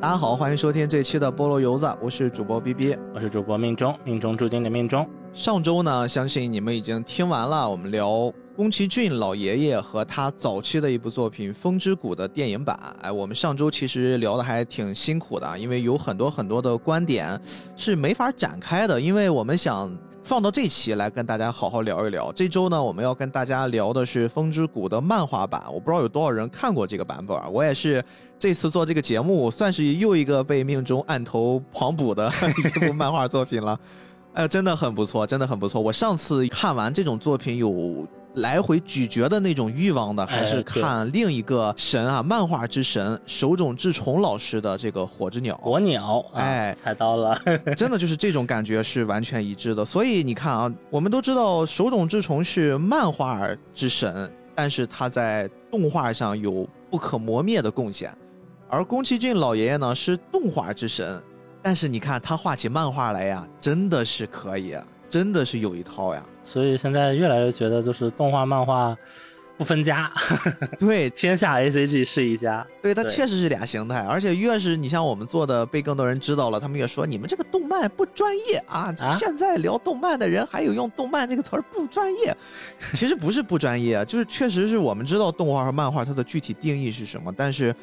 大家好，欢迎收听这期的菠萝油子，我是主播 B B，我是主播命中，命中注定的命中。上周呢，相信你们已经听完了我们聊宫崎骏老爷爷和他早期的一部作品《风之谷》的电影版。哎，我们上周其实聊的还挺辛苦的，因为有很多很多的观点是没法展开的，因为我们想。放到这期来跟大家好好聊一聊。这周呢，我们要跟大家聊的是《风之谷》的漫画版。我不知道有多少人看过这个版本，我也是这次做这个节目，算是又一个被命中暗投 狂补的一部漫画作品了。哎，真的很不错，真的很不错。我上次看完这种作品有。来回咀嚼的那种欲望的，还是看另一个神啊，漫画之神手冢治虫老师的这个火之鸟。火鸟，哎，猜到了，真的就是这种感觉是完全一致的。所以你看啊，我们都知道手冢治虫是漫画之神，但是他在动画上有不可磨灭的贡献，而宫崎骏老爷爷呢是动画之神，但是你看他画起漫画来呀，真的是可以，真的是有一套呀。所以现在越来越觉得，就是动画漫画不分家，对，天下 A C G 是一家，对，它确实是俩形态，而且越是你像我们做的被更多人知道了，他们越说你们这个动漫不专业啊！现在聊动漫的人还有用动漫这个词儿不专业，其实不是不专业，就是确实是我们知道动画和漫画它的具体定义是什么，但是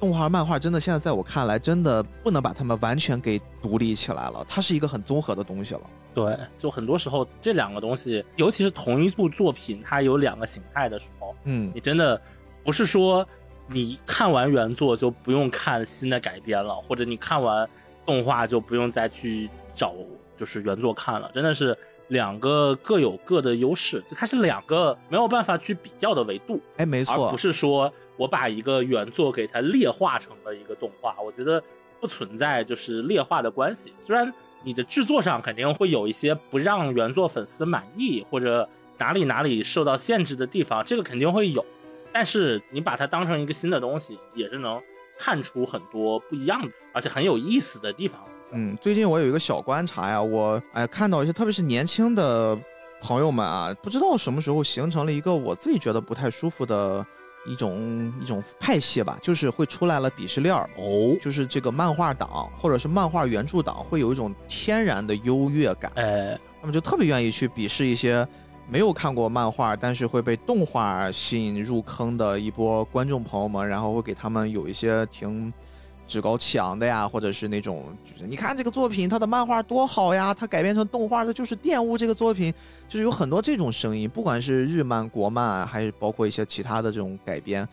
动画漫画真的现在在我看来，真的不能把它们完全给独立起来了，它是一个很综合的东西了。对，就很多时候这两个东西，尤其是同一部作品，它有两个形态的时候，嗯，你真的不是说你看完原作就不用看新的改编了，或者你看完动画就不用再去找就是原作看了，真的是两个各有各的优势，就它是两个没有办法去比较的维度。哎，没错，而不是说我把一个原作给它劣化成了一个动画，我觉得不存在就是劣化的关系，虽然。你的制作上肯定会有一些不让原作粉丝满意，或者哪里哪里受到限制的地方，这个肯定会有。但是你把它当成一个新的东西，也是能看出很多不一样的，而且很有意思的地方。嗯，最近我有一个小观察呀，我哎看到一些特别是年轻的朋友们啊，不知道什么时候形成了一个我自己觉得不太舒服的。一种一种派系吧，就是会出来了鄙视链儿哦，就是这个漫画党或者是漫画原著党会有一种天然的优越感，哎，他们就特别愿意去鄙视一些没有看过漫画但是会被动画吸引入坑的一波观众朋友们，然后会给他们有一些挺。趾高气昂的呀，或者是那种，就是你看这个作品，它的漫画多好呀，它改编成动画，它就是玷污这个作品，就是有很多这种声音，不管是日漫、国漫，还是包括一些其他的这种改编，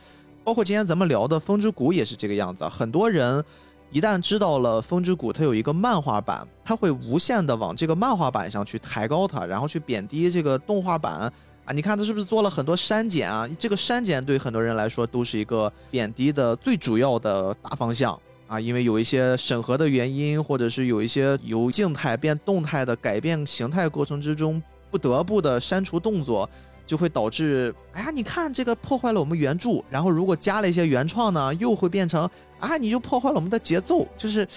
包括今天咱们聊的《风之谷》也是这个样子。很多人一旦知道了《风之谷》它有一个漫画版，他会无限的往这个漫画版上去抬高它，然后去贬低这个动画版啊。你看他是不是做了很多删减啊？这个删减对很多人来说都是一个贬低的最主要的大方向。啊，因为有一些审核的原因，或者是有一些由静态变动态的改变形态过程之中，不得不的删除动作，就会导致，哎呀，你看这个破坏了我们原著，然后如果加了一些原创呢，又会变成，啊，你就破坏了我们的节奏，就是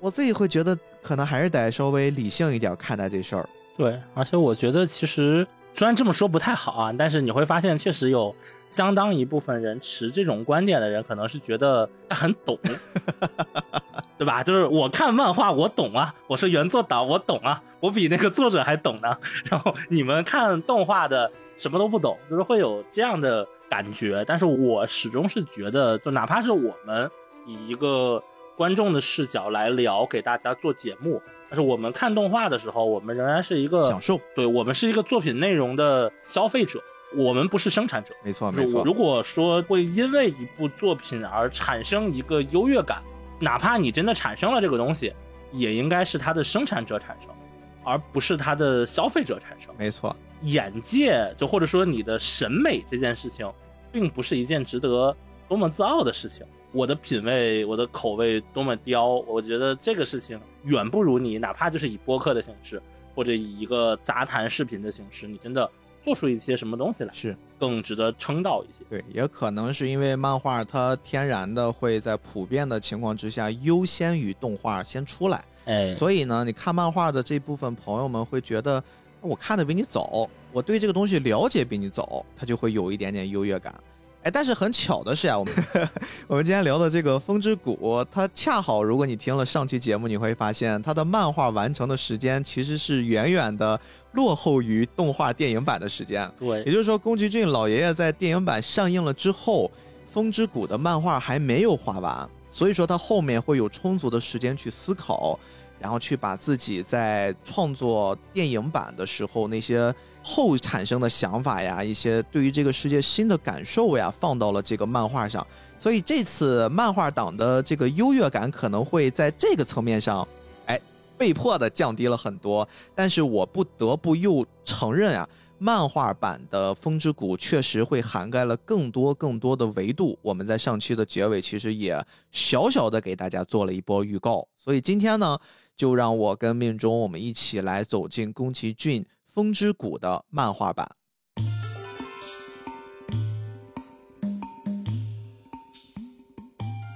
我自己会觉得，可能还是得稍微理性一点看待这事儿。对，而且我觉得其实。虽然这么说不太好啊，但是你会发现，确实有相当一部分人持这种观点的人，可能是觉得他很懂，对吧？就是我看漫画，我懂啊，我是原作党，我懂啊，我比那个作者还懂呢。然后你们看动画的什么都不懂，就是会有这样的感觉。但是我始终是觉得，就哪怕是我们以一个观众的视角来聊，给大家做节目。但是我们看动画的时候，我们仍然是一个享受，对我们是一个作品内容的消费者，我们不是生产者。没错，没错。如果说会因为一部作品而产生一个优越感，哪怕你真的产生了这个东西，也应该是它的生产者产生，而不是它的消费者产生。没错，眼界就或者说你的审美这件事情，并不是一件值得多么自傲的事情。我的品味，我的口味多么刁，我觉得这个事情远不如你，哪怕就是以播客的形式，或者以一个杂谈视频的形式，你真的做出一些什么东西来，是更值得称道一些。对，也可能是因为漫画它天然的会在普遍的情况之下优先于动画先出来，哎，所以呢，你看漫画的这部分朋友们会觉得我看的比你早，我对这个东西了解比你早，他就会有一点点优越感。哎，但是很巧的是呀，我们 我们今天聊的这个《风之谷》，它恰好，如果你听了上期节目，你会发现它的漫画完成的时间其实是远远的落后于动画电影版的时间。对，也就是说，宫崎骏老爷爷在电影版上映了之后，《风之谷》的漫画还没有画完，所以说他后面会有充足的时间去思考。然后去把自己在创作电影版的时候那些后产生的想法呀，一些对于这个世界新的感受呀，放到了这个漫画上。所以这次漫画党的这个优越感可能会在这个层面上，哎，被迫的降低了很多。但是我不得不又承认啊。漫画版的《风之谷》确实会涵盖了更多更多的维度。我们在上期的结尾其实也小小的给大家做了一波预告。所以今天呢，就让我跟命中我们一起来走进宫崎骏《风之谷》的漫画版。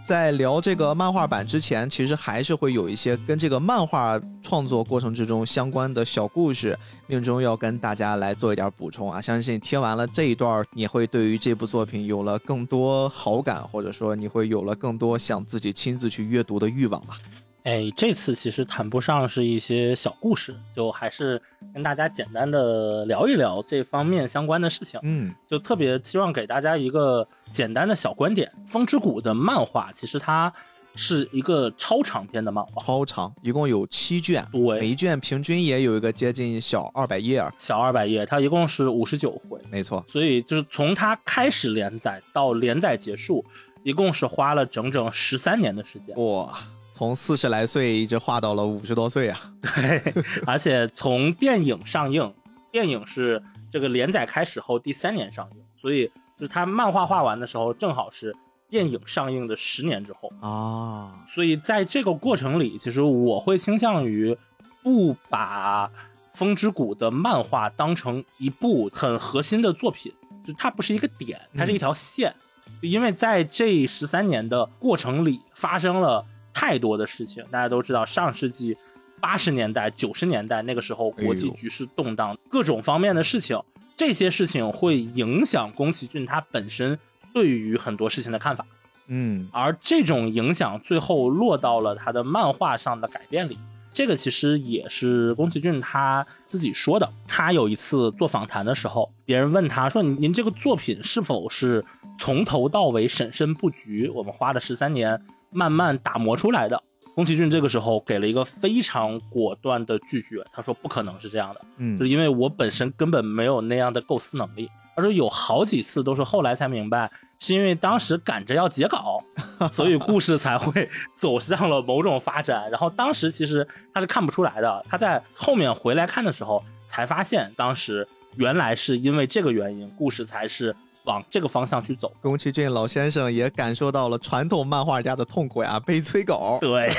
在聊这个漫画版之前，其实还是会有一些跟这个漫画创作过程之中相关的小故事，命中要跟大家来做一点补充啊！相信听完了这一段，你会对于这部作品有了更多好感，或者说你会有了更多想自己亲自去阅读的欲望吧。哎，这次其实谈不上是一些小故事，就还是跟大家简单的聊一聊这方面相关的事情。嗯，就特别希望给大家一个简单的小观点：《风之谷》的漫画其实它是一个超长篇的漫画，超长，一共有七卷，对，每一卷平均也有一个接近小二百页，小二百页，它一共是五十九回，没错。所以就是从它开始连载到连载结束，一共是花了整整十三年的时间，哇。从四十来岁一直画到了五十多岁啊！对，而且从电影上映，电影是这个连载开始后第三年上映，所以就是他漫画画完的时候，正好是电影上映的十年之后啊。所以在这个过程里，其实我会倾向于不把《风之谷》的漫画当成一部很核心的作品，就它不是一个点，它是一条线，因为在这十三年的过程里发生了。太多的事情，大家都知道，上世纪八十年代、九十年代那个时候，国际局势动荡，各种方面的事情，这些事情会影响宫崎骏他本身对于很多事情的看法。嗯，而这种影响最后落到了他的漫画上的改变里。这个其实也是宫崎骏他自己说的。他有一次做访谈的时候，别人问他说：“您这个作品是否是从头到尾审慎布局？我们花了十三年。”慢慢打磨出来的，宫崎骏这个时候给了一个非常果断的拒绝。他说不可能是这样的，嗯，就是因为我本身根本没有那样的构思能力。他说有好几次都是后来才明白，是因为当时赶着要截稿，所以故事才会走向了某种发展。然后当时其实他是看不出来的，他在后面回来看的时候才发现，当时原来是因为这个原因，故事才是。往这个方向去走，宫崎骏老先生也感受到了传统漫画家的痛苦呀，被催稿。对，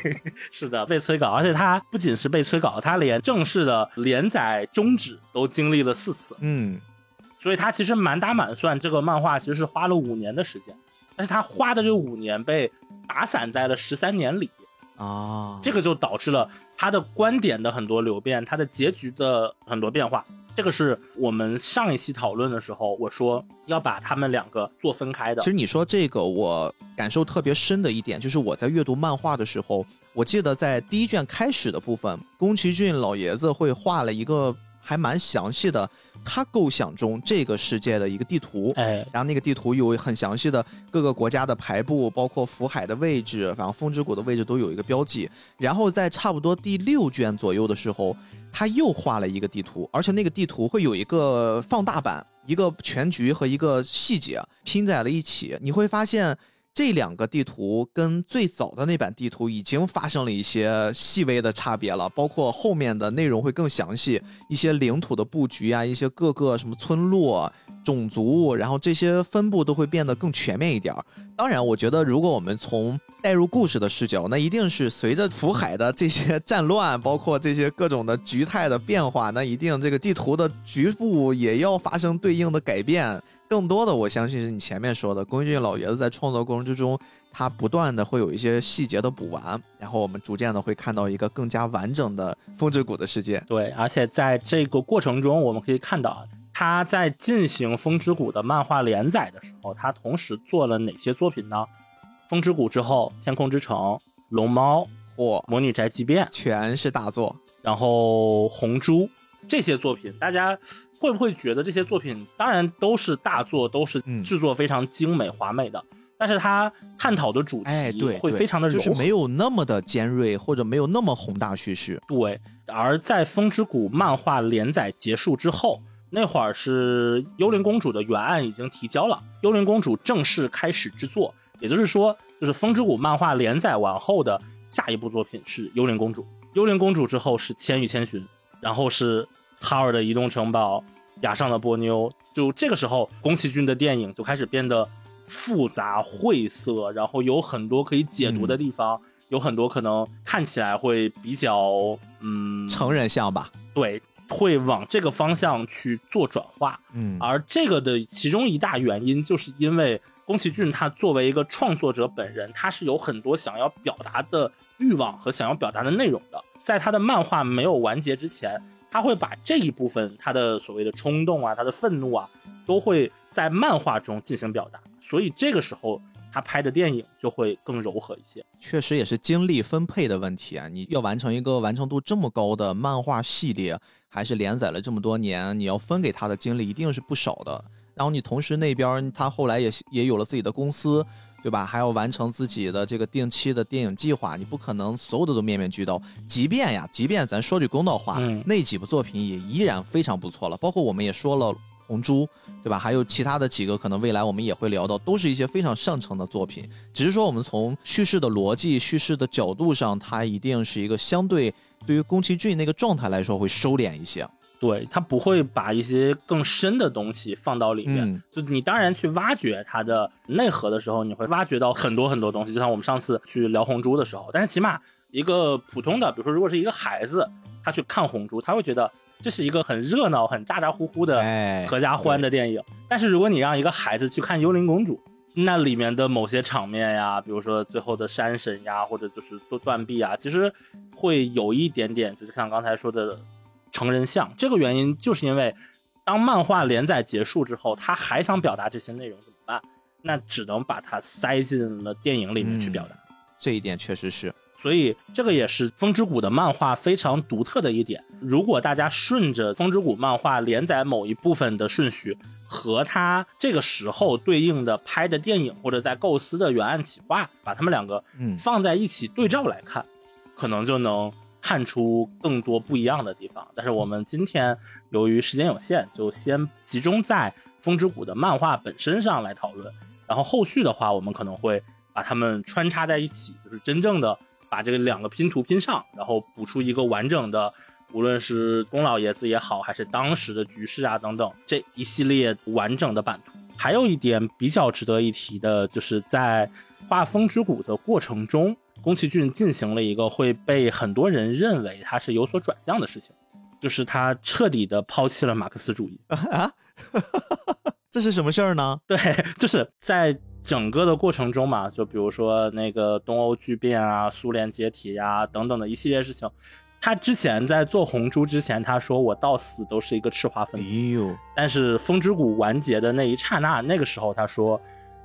是的，被催稿，而且他不仅是被催稿，他连正式的连载终止都经历了四次。嗯，所以他其实满打满算，这个漫画其实是花了五年的时间，但是他花的这五年被打散在了十三年里啊，这个就导致了他的观点的很多流变，他的结局的很多变化。这个是我们上一期讨论的时候，我说要把他们两个做分开的。其实你说这个，我感受特别深的一点，就是我在阅读漫画的时候，我记得在第一卷开始的部分，宫崎骏老爷子会画了一个还蛮详细的。他构想中这个世界的一个地图，哎，然后那个地图有很详细的各个国家的排布，包括福海的位置，反正风之谷的位置都有一个标记。然后在差不多第六卷左右的时候，他又画了一个地图，而且那个地图会有一个放大版，一个全局和一个细节拼在了一起，你会发现。这两个地图跟最早的那版地图已经发生了一些细微的差别了，包括后面的内容会更详细，一些领土的布局啊，一些各个什么村落、种族，然后这些分布都会变得更全面一点儿。当然，我觉得如果我们从带入故事的视角，那一定是随着福海的这些战乱，包括这些各种的局态的变化，那一定这个地图的局部也要发生对应的改变。更多的，我相信是你前面说的，宫崎骏老爷子在创作过程之中，他不断的会有一些细节的补完，然后我们逐渐的会看到一个更加完整的风之谷的世界。对，而且在这个过程中，我们可以看到，他在进行《风之谷》的漫画连载的时候，他同时做了哪些作品呢？《风之谷》之后，《天空之城》、《龙猫》、或，《魔女宅急便》，全是大作。然后《红猪》这些作品，大家会不会觉得这些作品当然都是大作，都是嗯制作非常精美华美的，但是它探讨的主题会非常的柔和，就是没有那么的尖锐，或者没有那么宏大叙事。对，而在《风之谷》漫画连载结束之后，那会儿是《幽灵公主》的原案已经提交了，《幽灵公主》正式开始制作。也就是说，就是《风之谷》漫画连载完后的下一部作品是《幽灵公主》，《幽灵公主》之后是《千与千寻》，然后是哈尔的移动城堡、雅尚的波妞。就这个时候，宫崎骏的电影就开始变得复杂晦涩，然后有很多可以解读的地方。有很多可能看起来会比较，嗯，成人像吧？对，会往这个方向去做转化。嗯，而这个的其中一大原因，就是因为宫崎骏他作为一个创作者本人，他是有很多想要表达的欲望和想要表达的内容的。在他的漫画没有完结之前，他会把这一部分他的所谓的冲动啊、他的愤怒啊，都会在漫画中进行表达。所以这个时候，他拍的电影就会更柔和一些。确实也是精力分配的问题啊！你要完成一个完成度这么高的漫画系列，还是连载了这么多年，你要分给他的精力一定是不少的。然后你同时那边他后来也也有了自己的公司，对吧？还要完成自己的这个定期的电影计划，你不可能所有的都面面俱到。即便呀，即便咱说句公道话，嗯那几部作品也依然非常不错了。包括我们也说了。红猪，对吧？还有其他的几个，可能未来我们也会聊到，都是一些非常上乘的作品。只是说我们从叙事的逻辑、叙事的角度上，它一定是一个相对对于宫崎骏那个状态来说会收敛一些。对他不会把一些更深的东西放到里面，嗯就你当然去挖掘它的内核的时候，你会挖掘到很多很多东西。就像我们上次去聊红猪的时候，但是起码一个普通的，比如说如果是一个孩子，他去看红猪，他会觉得这是一个很热闹、很咋咋呼呼的哎，合家欢的电影。但是如果你让一个孩子去看《幽灵公主》，那里面的某些场面呀，比如说最后的山神呀，或者就是做断臂啊，其实会有一点点，就是像刚才说的成人像。这个原因就是因为当漫画连载结束之后，他还想表达这些内容怎么办？那只能把它塞进了电影里面去表达。这一点确实是。所以这个也是《风之谷》的漫画非常独特的一点。如果大家顺着《风之谷》漫画连载某一部分的顺序，和它这个时候对应的拍的电影或者在构思的原案企划，把它们两个嗯放在一起对照来看，可能就能看出更多不一样的地方。但是我们今天由于时间有限，就先集中在《风之谷》的漫画本身上来讨论。然后后续的话，我们可能会把它们穿插在一起，就是真正的把这个两个拼图拼上，然后补出一个完整的，无论是宫老爷子也好，还是当时的局势啊等等这一系列完整的版图。还有一点比较值得一提的，就是在画《风之谷》的过程中，宫崎骏进行了一个会被很多人认为他是有所转向的事情，就是他彻底的抛弃了马克思主义。啊，这是什么事儿呢？对，就是在整个的过程中嘛，就比如说那个东欧巨变啊、苏联解体呀、等等的一系列事情。他之前在做红猪之前，他说我到死都是一个赤化分子哎子。呦，但是风之谷完结的那一刹那，那个时候他说，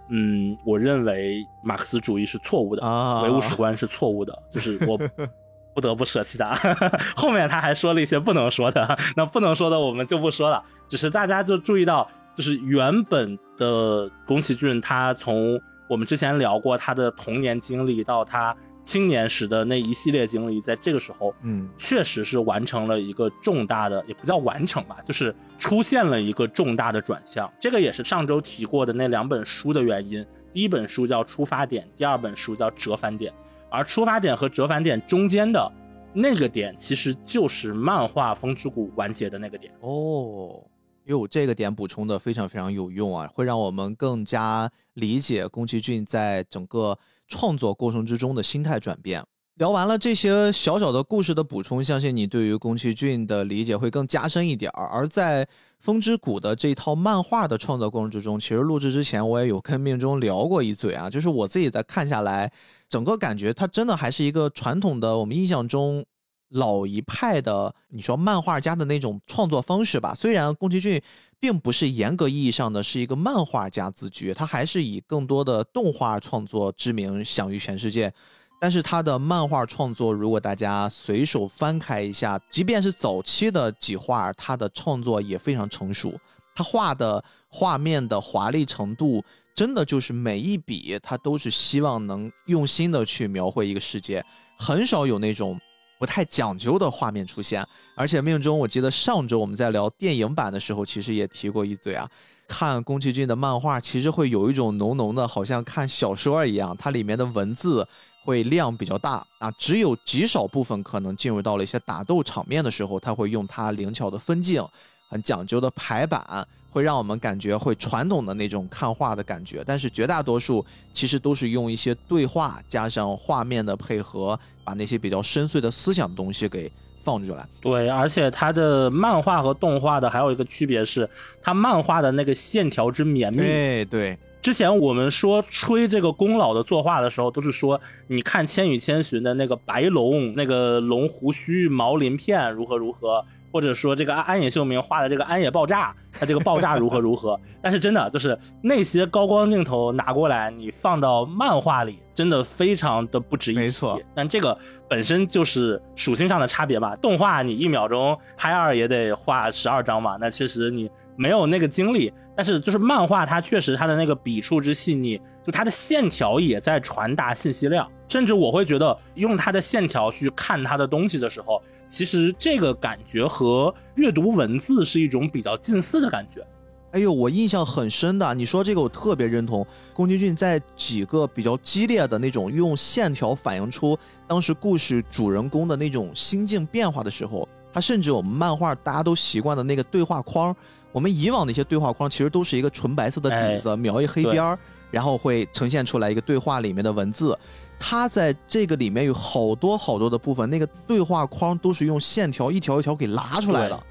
嗯，我认为马克思主义是错误的，啊唯物史观是错误的，就是我 不得不舍弃它。后面他还说了一些不能说的，那不能说的我们就不说了，只是大家就注意到，就是原本的宫崎骏，他从我们之前聊过他的童年经历到他青年时的那一系列经历，在这个时候，嗯确实是完成了一个重大的，也不叫完成吧，就是出现了一个重大的转向。这个也是上周提过的那两本书的原因。第一本书叫《出发点》，第二本书叫《折返点》。而出发点和折返点中间的那个点，其实就是漫画《风之谷》完结的那个点。哦，哟，这个点补充的非常非常有用啊，会让我们更加理解宫崎骏在整个创作过程之中的心态转变。聊完了这些小小的故事的补充，相信你对于宫崎骏的理解会更加深一点儿。而在《风之谷》的这套漫画的创作过程之中，其实录制之前我也有跟命中聊过一嘴啊，就是我自己在看下来，整个感觉它真的还是一个传统的我们印象中老一派的，你说漫画家的那种创作方式吧。虽然宫崎骏并不是严格意义上的是一个漫画家自居，他还是以更多的动画创作知名，享誉全世界。但是他的漫画创作，如果大家随手翻开一下，即便是早期的几画，他的创作也非常成熟。他画的画面的华丽程度，真的就是每一笔他都是希望能用心的去描绘一个世界，很少有那种不太讲究的画面出现。而且命中，我记得上周我们在聊电影版的时候，其实也提过一嘴啊。看宫崎骏的漫画，其实会有一种浓浓的，好像看小说一样，它里面的文字。会量比较大啊，只有极少部分可能进入到了一些打斗场面的时候，他会用它灵巧的分镜，很讲究的排版，会让我们感觉会传统的那种看画的感觉。但是绝大多数其实都是用一些对话加上画面的配合，把那些比较深邃的思想的东西给放出来。对，而且它的漫画和动画的还有一个区别是，它漫画的那个线条之绵密。对对。之前我们说吹这个宫老的作画的时候，都是说你看《千与千寻》的那个白龙，那个龙胡须、毛鳞片如何如何。或者说这个安安野秀明画的这个安野爆炸，它这个爆炸如何如何？但是真的就是那些高光镜头拿过来，你放到漫画里，真的非常的不值一提。没错，但这个本身就是属性上的差别吧。动画你一秒钟拍二也得画十二张嘛，那确实你没有那个精力。但是就是漫画，它确实它的那个笔触之细腻，就它的线条也在传达信息量。甚至我会觉得用它的线条去看它的东西的时候。其实这个感觉和阅读文字是一种比较近似的感觉。哎呦，我印象很深的，你说这个我特别认同。宫崎骏在几个比较激烈的那种用线条反映出当时故事主人公的那种心境变化的时候，他甚至我们漫画大家都习惯的那个对话框，我们以往那些对话框其实都是一个纯白色的底子，描一黑边儿，然后会呈现出来一个对话里面的文字。它在这个里面有好多好多的部分，那个对话框都是用线条一条一条给拉出来的，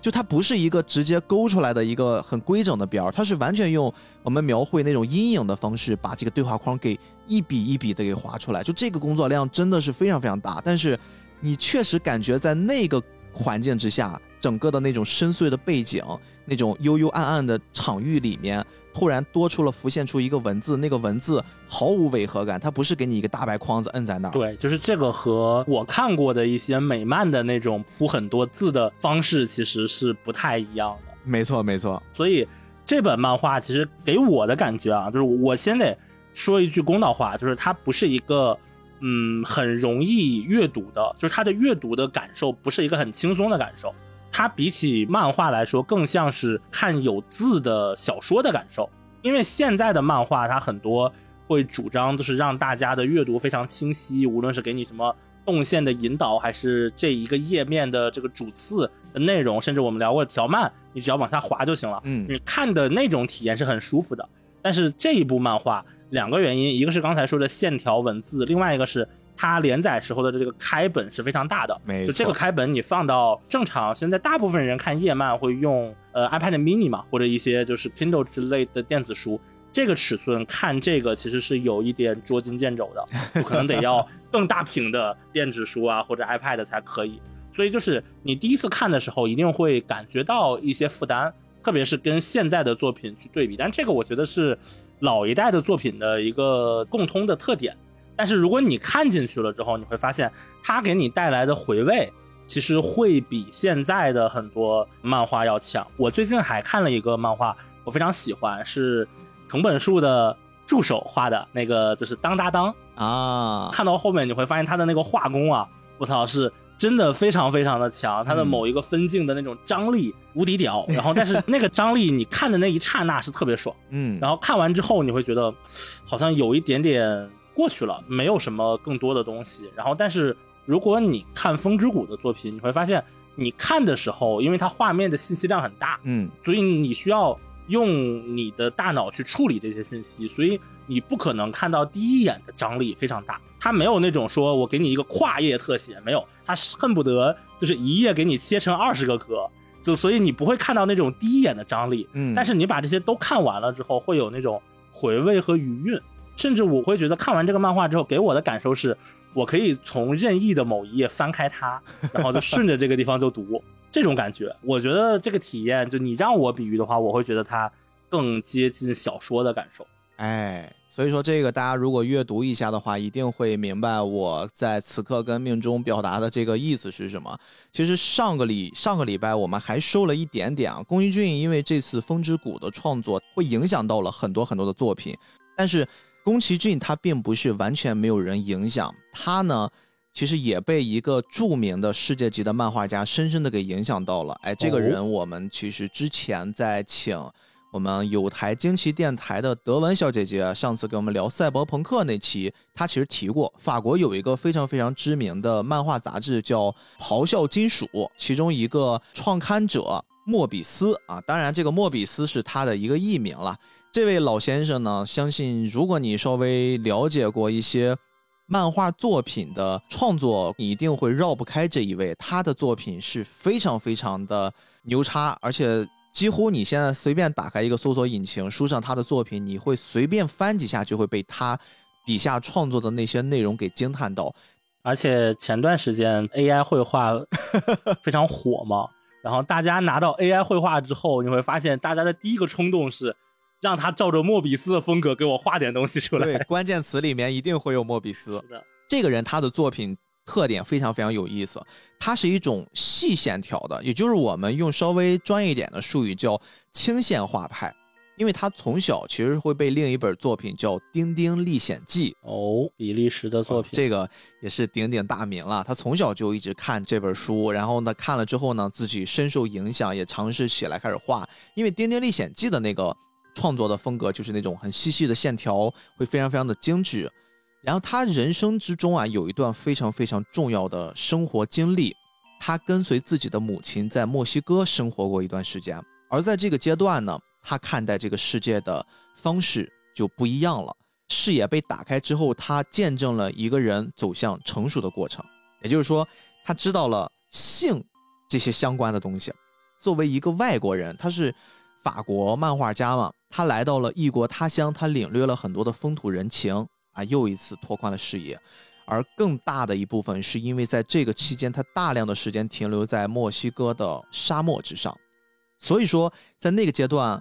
就它不是一个直接勾出来的一个很规整的边儿，它是完全用我们描绘那种阴影的方式，把这个对话框给一笔一笔的给划出来。就这个工作量真的是非常非常大，但是你确实感觉在那个环境之下，整个的那种深邃的背景，那种幽幽暗暗的场域里面。突然多出了浮现出一个文字，那个文字毫无违和感，它不是给你一个大白框子摁在那儿。对，就是这个和我看过的一些美漫的那种铺很多字的方式其实是不太一样的。没错，没错。所以这本漫画其实给我的感觉啊，就是我先得说一句公道话，就是它不是一个嗯很容易阅读的，就是它的阅读的感受不是一个很轻松的感受。它比起漫画来说，更像是看有字的小说的感受。因为现在的漫画，它很多会主张就是让大家的阅读非常清晰，无论是给你什么动线的引导，还是这一个页面的这个主次的内容，甚至我们聊过条漫，你只要往下滑就行了。嗯，你看的那种体验是很舒服的。但是这一部漫画，两个原因，一个是刚才说的线条文字，另外一个是。它连载时候的这个开本是非常大的，就这个开本你放到正常，现在大部分人看页漫会用呃 iPad mini 嘛，或者一些就是 Kindle 之类的电子书，这个尺寸看这个其实是有一点捉襟见肘的，就可能得要更大屏的电子书啊或者 iPad 才可以。所以就是你第一次看的时候一定会感觉到一些负担，特别是跟现在的作品去对比。但这个我觉得是老一代的作品的一个共通的特点。但是如果你看进去了之后，你会发现它给你带来的回味，其实会比现在的很多漫画要强。我最近还看了一个漫画，我非常喜欢，是藤本树的助手画的那个，就是当当当啊。看到后面你会发现他的那个画工啊，我操，是真的非常非常的强。他的某一个分镜的那种张力无敌屌，然后但是那个张力你看的那一刹那是特别爽，嗯，然后看完之后你会觉得好像有一点点。过去了，没有什么更多的东西。然后，但是如果你看风之谷的作品，你会发现，你看的时候，因为它画面的信息量很大，嗯，所以你需要用你的大脑去处理这些信息，所以你不可能看到第一眼的张力非常大。它没有那种说我给你一个跨页特写，没有，它恨不得就是一页给你切成二十个格，就所以你不会看到那种第一眼的张力。嗯，但是你把这些都看完了之后，会有那种回味和余韵。甚至我会觉得看完这个漫画之后，给我的感受是，我可以从任意的某一页翻开它，然后就顺着这个地方就读，这种感觉。我觉得这个体验，就你让我比喻的话，我会觉得它更接近小说的感受。哎。所以说，这个大家如果阅读一下的话，一定会明白我在此刻跟命中表达的这个意思是什么。其实上个礼上个礼拜我们还收了一点点啊。宫崎骏因为这次《风之谷》的创作，会影响到了很多很多的作品。但是宫崎骏他并不是完全没有人影响，他呢其实也被一个著名的世界级的漫画家深深的给影响到了。哎，这个人我们其实之前在请。我们有台惊奇电台的德文小姐姐上次跟我们聊赛博朋克那期，她其实提过，法国有一个非常非常知名的漫画杂志叫《咆哮金属》，其中一个创刊者莫比斯啊，当然这个莫比斯是他的一个艺名了。这位老先生呢，相信如果你稍微了解过一些漫画作品的创作，你一定会绕不开这一位，他的作品是非常非常的牛叉，而且。几乎你现在随便打开一个搜索引擎，输上他的作品，你会随便翻几下，就会被他笔下创作的那些内容给惊叹到。而且前段时间 AI 绘画 非常火嘛，然后大家拿到 AI 绘画之后，你会发现大家的第一个冲动是让他照着莫比斯的风格给我画点东西出来。对，关键词里面一定会有莫比斯。是的，这个人他的作品。特点非常非常有意思，他是一种细线条的，也就是我们用稍微专业一点的术语叫轻线画派。因为他从小其实会被另一本作品叫《丁丁历险记》哦，比利时的作品，这个也是鼎鼎大名了。他从小就一直看这本书，然后呢看了之后呢，自己深受影响，也尝试起来开始画。因为《丁丁历险记》的那个创作的风格就是那种很细细的线条，会非常非常的精致。然后他人生之中啊，有一段非常非常重要的生活经历，他跟随自己的母亲在墨西哥生活过一段时间。而在这个阶段呢，他看待这个世界的方式就不一样了。视野被打开之后，他见证了一个人走向成熟的过程。也就是说，他知道了性这些相关的东西。作为一个外国人，他是法国漫画家嘛，他来到了异国他乡，他领略了很多的风土人情。啊，又一次拓宽了视野，而更大的一部分是因为在这个期间，他大量的时间停留在墨西哥的沙漠之上，所以说在那个阶段，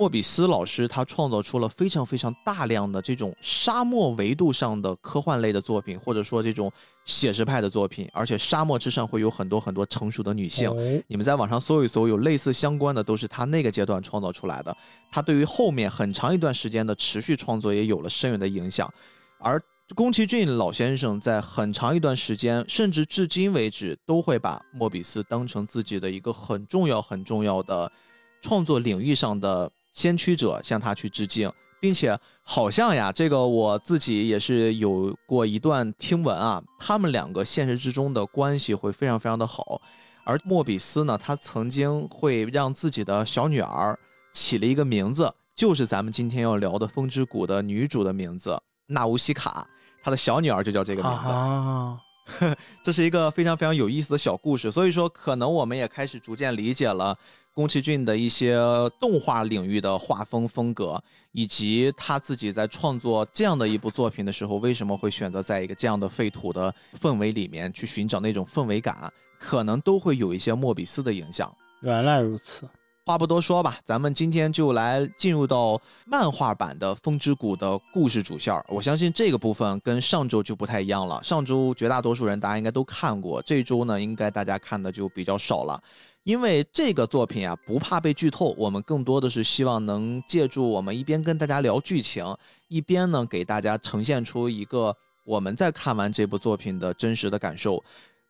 莫比斯老师他创造出了非常非常大量的这种沙漠维度上的科幻类的作品，或者说这种写实派的作品，而且沙漠之上会有很多很多成熟的女性，你们在网上搜一搜，有类似相关的都是他那个阶段创造出来的，他对于后面很长一段时间的持续创作也有了深远的影响。而宫崎骏老先生在很长一段时间，甚至至今为止，都会把莫比斯当成自己的一个很重要、很重要的创作领域上的先驱者，向他去致敬，并且好像呀，这个我自己也是有过一段听闻啊，他们两个现实之中的关系会非常非常的好。而莫比斯呢，他曾经会让自己的小女儿起了一个名字，就是咱们今天要聊的《风之谷》的女主的名字。纳乌西卡，他的小女儿就叫这个名字，啊 这是一个非常非常有意思的小故事。所以说，可能我们也开始逐渐理解了宫崎骏的一些动画领域的画风风格，以及他自己在创作这样的一部作品的时候，为什么会选择在一个这样的废土的氛围里面去寻找那种氛围感，可能都会有一些莫比斯的影响。原来如此。话不多说吧，咱们今天就来进入到漫画版的《风之谷》的故事主线。我相信这个部分跟上周就不太一样了。上周绝大多数人大家应该都看过，这周呢应该大家看的就比较少了。因为这个作品啊不怕被剧透，我们更多的是希望能借助我们一边跟大家聊剧情，一边呢给大家呈现出一个我们在看完这部作品的真实的感受。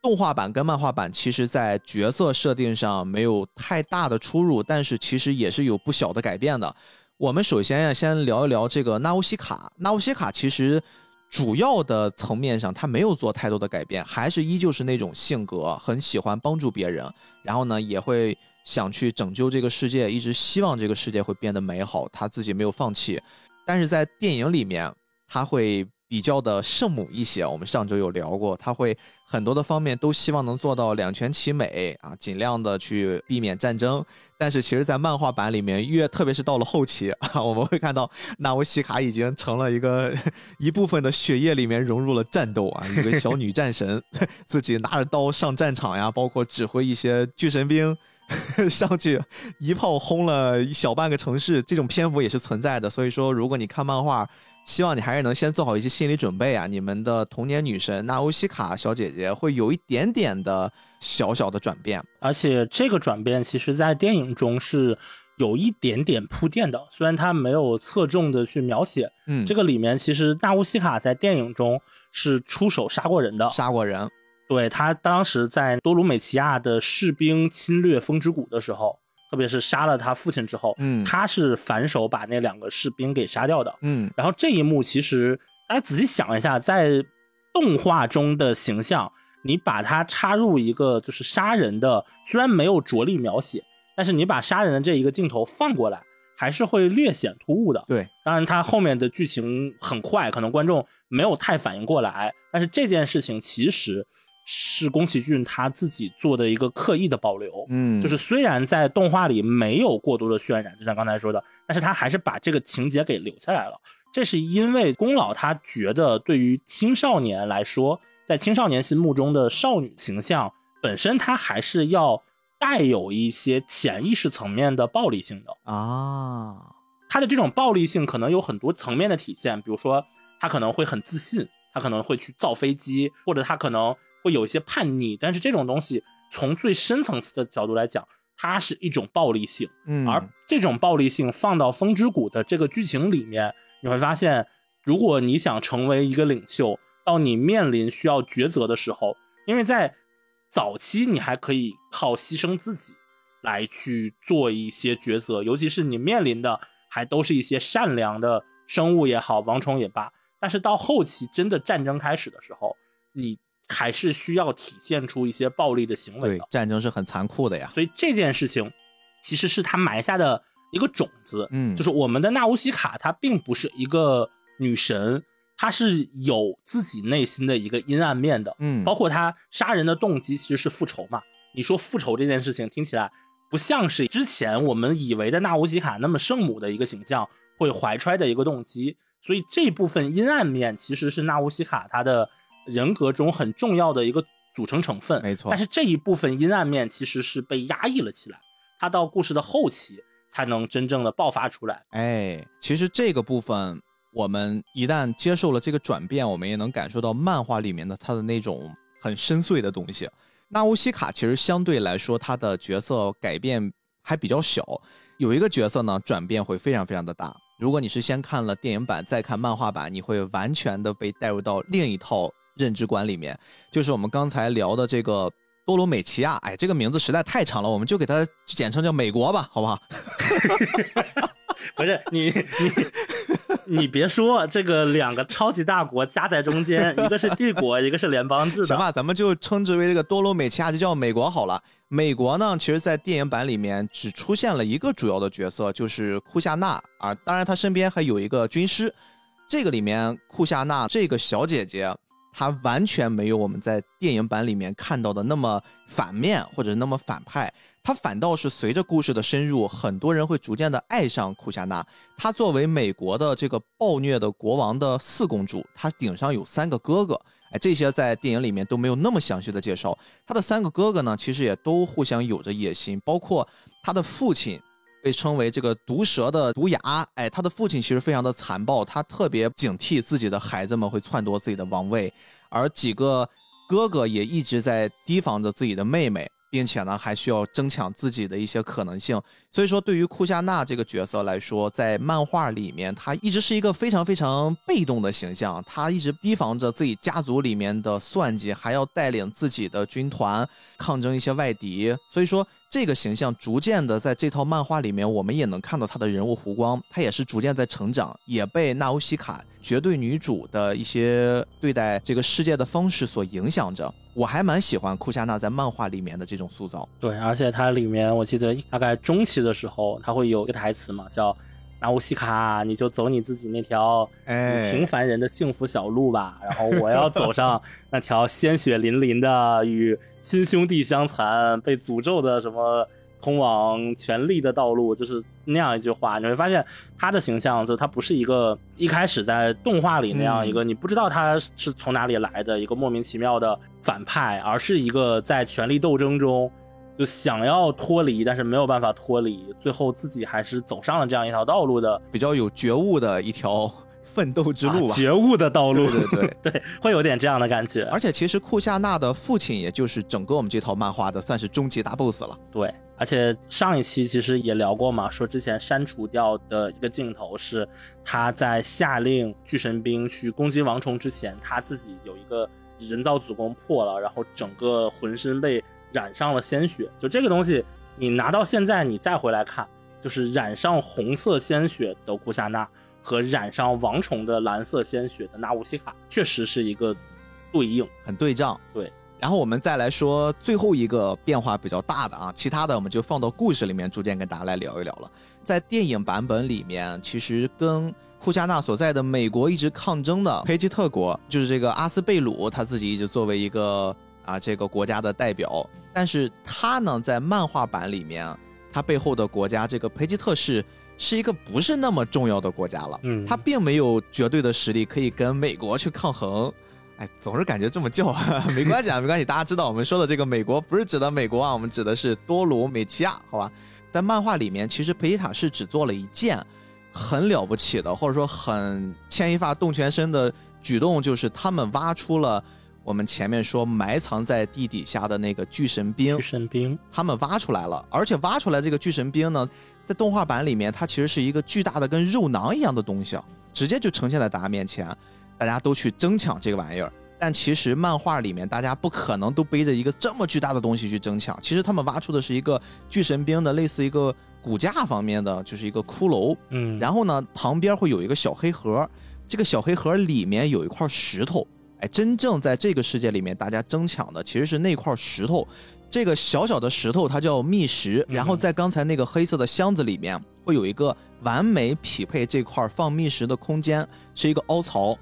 动画版跟漫画版其实，在角色设定上没有太大的出入，但是其实也是有不小的改变的。我们首先呀，先聊一聊这个纳乌西卡。纳乌西卡其实主要的层面上，他没有做太多的改变，还是依旧是那种性格，很喜欢帮助别人，然后呢，也会想去拯救这个世界，一直希望这个世界会变得美好，他自己没有放弃。但是在电影里面，他会。比较的圣母一些。我们上周有聊过，他会很多的方面都希望能做到两全其美啊，尽量的去避免战争。但是其实，在漫画版里面，越特别是到了后期啊，我们会看到纳乌西卡已经成了一个一部分的血液里面融入了战斗啊，一个小女战神，自己拿着刀上战场呀，包括指挥一些巨神兵上去一炮轰了小半个城市，这种篇幅也是存在的。所以说，如果你看漫画，希望你还是能先做好一些心理准备啊！你们的童年女神纳乌西卡小姐姐会有一点点的小小的转变，而且这个转变其实在电影中是有一点点铺垫的，虽然它没有侧重的去描写。嗯，这个里面其实纳乌西卡在电影中是出手杀过人的，杀过人。对他当时在多鲁美奇亚的士兵侵略风之谷的时候。特别是杀了他父亲之后，嗯，他是反手把那两个士兵给杀掉的，嗯，然后这一幕其实大家仔细想一下，在动画中的形象，你把它插入一个就是杀人的，虽然没有着力描写，但是你把杀人的这一个镜头放过来，还是会略显突兀的。对，当然它后面的剧情很快，可能观众没有太反应过来，但是这件事情其实。是宫崎骏他自己做的一个刻意的保留，嗯，就是虽然在动画里没有过多的渲染，就像刚才说的，但是他还是把这个情节给留下来了。这是因为宫老他觉得，对于青少年来说，在青少年心目中的少女形象本身，它还是要带有一些潜意识层面的暴力性的啊。他的这种暴力性可能有很多层面的体现，比如说他可能会很自信，他可能会去造飞机，或者他可能。会有一些叛逆，但是这种东西从最深层次的角度来讲，它是一种暴力性。嗯，而这种暴力性放到风之谷的这个剧情里面，你会发现，如果你想成为一个领袖，到你面临需要抉择的时候，因为在早期你还可以靠牺牲自己来去做一些抉择，尤其是你面临的还都是一些善良的生物也好，王虫也罢。但是到后期真的战争开始的时候，你。还是需要体现出一些暴力的行为的。战争是很残酷的呀。所以这件事情其实是他埋下的一个种子。嗯，就是我们的纳乌西卡，她并不是一个女神，她是有自己内心的一个阴暗面的。嗯，包括她杀人的动机其实是复仇嘛。你说复仇这件事情听起来不像是之前我们以为的纳乌西卡那么圣母的一个形象会怀揣的一个动机。所以这部分阴暗面其实是纳乌西卡她的。人格中很重要的一个组成成分，没错。但是这一部分阴暗面其实是被压抑了起来，它到故事的后期才能真正的爆发出来。哎，其实这个部分，我们一旦接受了这个转变，我们也能感受到漫画里面的它的那种很深邃的东西。纳乌西卡其实相对来说，他的角色改变还比较小，有一个角色呢转变会非常非常的大。如果你是先看了电影版再看漫画版，你会完全的被带入到另一套。认知观里面，就是我们刚才聊的这个多罗美奇亚，哎，这个名字实在太长了，我们就给它简称叫美国吧，好不好？不是你你你别说，这个两个超级大国夹在中间，一个是帝国，一个是联邦制的。行吧，咱们就称之为这个多罗美奇亚，就叫美国好了。美国呢，其实在电影版里面只出现了一个主要的角色，就是库夏娜啊，当然他身边还有一个军师。这个里面库夏娜这个小姐姐。他完全没有我们在电影版里面看到的那么反面或者那么反派，他反倒是随着故事的深入，很多人会逐渐的爱上库夏娜。她作为美国的这个暴虐的国王的四公主，她顶上有三个哥哥，哎，这些在电影里面都没有那么详细的介绍。她的三个哥哥呢，其实也都互相有着野心，包括她的父亲。被称为这个毒蛇的毒牙，哎，他的父亲其实非常的残暴，他特别警惕自己的孩子们会篡夺自己的王位，而几个哥哥也一直在提防着自己的妹妹。并且呢，还需要争抢自己的一些可能性。所以说，对于库夏娜这个角色来说，在漫画里面，她一直是一个非常非常被动的形象。她一直提防着自己家族里面的算计，还要带领自己的军团抗争一些外敌。所以说，这个形象逐渐的在这套漫画里面，我们也能看到她的人物弧光。她也是逐渐在成长，也被纳乌西卡绝对女主的一些对待这个世界的方式所影响着。我还蛮喜欢库夏娜在漫画里面的这种塑造。对，而且它里面我记得大概中期的时候，它会有一个台词嘛，叫纳乌西卡，你就走你自己那条哎，平凡人的幸福小路吧。然后我要走上那条鲜血淋淋的与亲兄弟相残、被诅咒的什么通往权力的道路，就是那样一句话。你会发现他的形象，就他不是一个一开始在动画里那样一个、你不知道他是从哪里来的一个莫名其妙的反派，而是一个在权力斗争中。就想要脱离，但是没有办法脱离，最后自己还是走上了这样一条道路的，比较有觉悟的一条奋斗之路吧。啊、觉悟的道路，对对对 对，会有点这样的感觉。而且其实库夏娜的父亲，也就是整个我们这套漫画的算是终极大 BOSS 了。对，而且上一期其实也聊过嘛，说之前删除掉的一个镜头是他在下令巨神兵去攻击王虫之前，他自己有一个人造子宫破了，然后整个浑身被。染上了鲜血，就这个东西，你拿到现在你再回来看，就是染上红色鲜血的库夏娜和染上王虫的蓝色鲜血的纳乌西卡，确实是一个对应，很对仗。对，然后我们再来说最后一个变化比较大的啊，其他的我们就放到故事里面逐渐跟大家来聊一聊了。在电影版本里面，其实跟库加纳所在的美国一直抗争的佩吉特国，就是这个阿斯贝鲁，他自己一直作为一个。啊，这个国家的代表，但是他呢，在漫画版里面，他背后的国家这个佩吉特市是一个不是那么重要的国家了。嗯，他并没有绝对的实力可以跟美国去抗衡。哎，总是感觉这么叫，没关系啊，没关系。大家知道我们说的这个美国不是指的美国啊，我们指的是多鲁美奇亚，好吧？在漫画里面，其实培吉塔是只做了一件很了不起的，或者说很牵一发动全身的举动，就是他们挖出了。我们前面说埋藏在地底下的那个巨神兵，巨神兵，他们挖出来了，而且挖出来这个巨神兵呢，在动画版里面，它其实是一个巨大的跟肉囊一样的东西，直接就呈现在大家面前，大家都去争抢这个玩意儿。但其实漫画里面，大家不可能都背着一个这么巨大的东西去争抢。其实他们挖出的是一个巨神兵的类似一个骨架方面的，就是一个骷髅。嗯，然后呢，旁边会有一个小黑盒，这个小黑盒里面有一块石头。哎，真正在这个世界里面，大家争抢的其实是那块石头，这个小小的石头它叫密石，然后在刚才那个黑色的箱子里面会有一个完美匹配这块放密石的空间，是一个凹槽。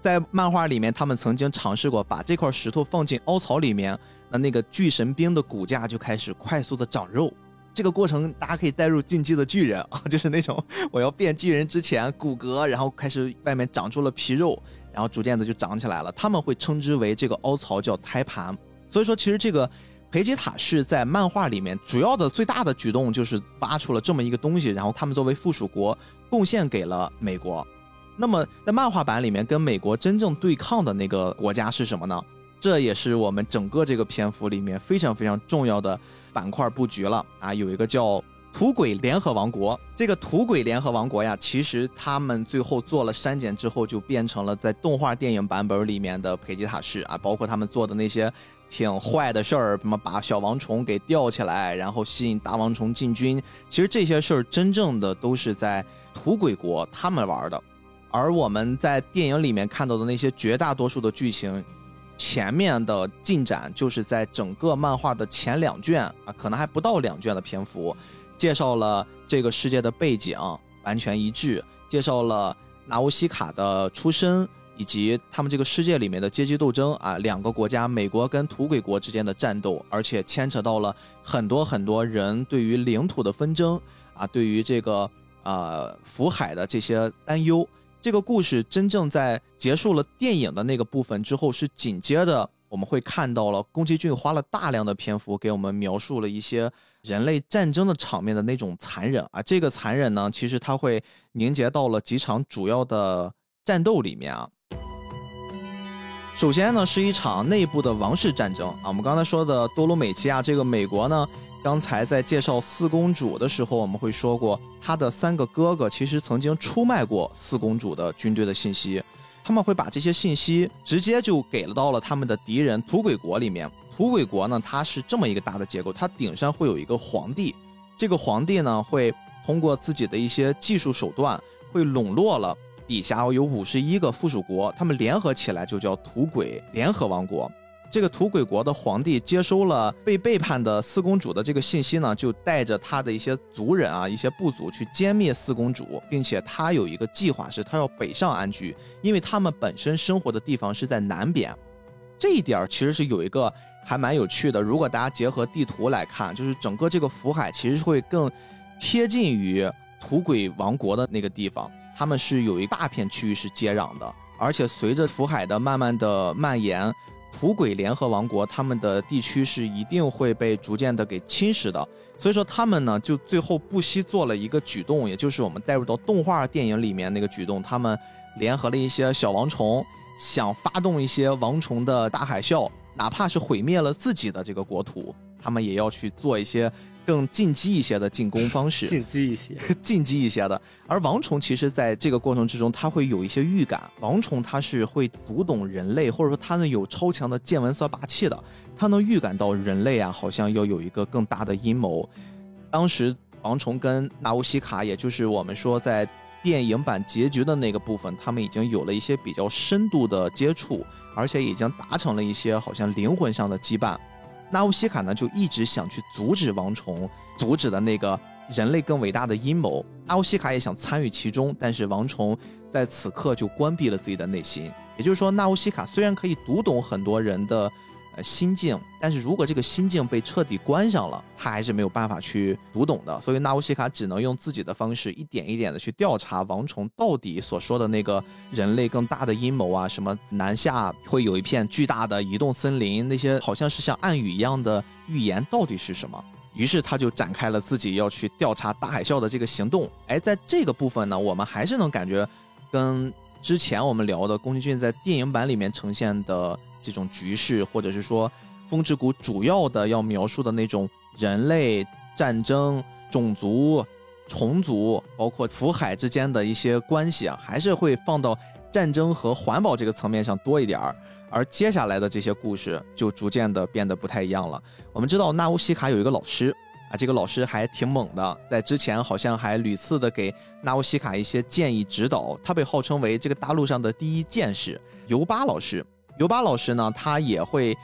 在漫画里面，他们曾经尝试过把这块石头放进凹槽里面，那那个巨神兵的骨架就开始快速的长肉。这个过程大家可以带入进击的巨人啊，就是那种我要变巨人之前骨骼，然后开始外面长出了皮肉。然后逐渐的就长起来了，他们会称之为这个凹槽叫胎盘。所以说，其实这个培吉塔是在漫画里面主要的最大的举动就是挖出了这么一个东西，然后他们作为附属国贡献给了美国。那么在漫画版里面跟美国真正对抗的那个国家是什么呢？这也是我们整个这个篇幅里面非常非常重要的板块布局了啊，有一个叫。土鬼联合王国，这个土鬼联合王国呀，其实他们最后做了删减之后，就变成了在动画电影版本里面的佩吉塔市啊，包括他们做的那些挺坏的事儿，什么把小王虫给吊起来，然后吸引大王虫进军，其实这些事儿真正的都是在土鬼国他们玩的，而我们在电影里面看到的那些绝大多数的剧情，前面的进展就是在整个漫画的前两卷啊，可能还不到两卷的篇幅。介绍了这个世界的背景完全一致，介绍了纳乌西卡的出身以及他们这个世界里面的阶级斗争啊，两个国家美国跟土鬼国之间的战斗，而且牵扯到了很多很多人对于领土的纷争啊，对于这个呃福海的这些担忧。这个故事真正在结束了电影的那个部分之后，是紧接着我们会看到了宫崎骏花了大量的篇幅给我们描述了一些。人类战争的场面的那种残忍啊，这个残忍呢，其实它会凝结到了几场主要的战斗里面啊。首先呢，是一场内部的王室战争啊。我们刚才说的多鲁美奇亚这个美国呢，刚才在介绍四公主的时候，我们会说过，她的三个哥哥其实曾经出卖过四公主的军队的信息，他们会把这些信息直接就给了到了他们的敌人土鬼国里面。土鬼国呢，它是这么一个大的结构，它顶上会有一个皇帝，这个皇帝呢会通过自己的一些技术手段，会笼络了底下有五十一个附属国，他们联合起来就叫土鬼联合王国。这个土鬼国的皇帝接收了被背叛的四公主的这个信息呢，就带着他的一些族人啊、一些部族去歼灭四公主，并且他有一个计划，是他要北上安居，因为他们本身生活的地方是在南边。这一点其实是有一个还蛮有趣的。如果大家结合地图来看，就是整个这个福海其实会更贴近于土鬼王国的那个地方，他们是有一大片区域是接壤的，而且随着福海的慢慢的蔓延。土鬼联合王国，他们的地区是一定会被逐渐的给侵蚀的，所以说他们呢，就最后不惜做了一个举动，也就是我们带入到动画电影里面那个举动，他们联合了一些小王虫，想发动一些王虫的大海啸，哪怕是毁灭了自己的这个国土，他们也要去做一些。更进击一些的进攻方式，进击一些，进击一些的。而王虫其实在这个过程之中，它会有一些预感。王虫它是会读懂人类，或者说它呢有超强的见闻色霸气的，它能预感到人类啊，好像要有一个更大的阴谋。当时王虫跟纳乌西卡，也就是我们说在电影版结局的那个部分，他们已经有了一些比较深度的接触，而且已经达成了一些好像灵魂上的羁绊。纳乌西卡呢，就一直想去阻止王虫，阻止的那个人类更伟大的阴谋。纳乌西卡也想参与其中，但是王虫在此刻就关闭了自己的内心。也就是说，纳乌西卡虽然可以读懂很多人的。心境，但是如果这个心境被彻底关上了，他还是没有办法去读懂的。所以纳乌西卡只能用自己的方式，一点一点的去调查王虫到底所说的那个人类更大的阴谋啊，什么南下会有一片巨大的移动森林，那些好像是像暗语一样的预言到底是什么？于是他就展开了自己要去调查大海啸的这个行动。哎，在这个部分呢，我们还是能感觉跟之前我们聊的宫崎骏在电影版里面呈现的。这种局势，或者是说，风之谷主要的要描述的那种人类战争、种族、虫族，包括福海之间的一些关系啊，还是会放到战争和环保这个层面上多一点儿。而接下来的这些故事就逐渐的变得不太一样了。我们知道纳乌西卡有一个老师啊，这个老师还挺猛的，在之前好像还屡次的给纳乌西卡一些建议指导。他被号称为这个大陆上的第一剑士尤巴老师。尤巴老师呢，他也会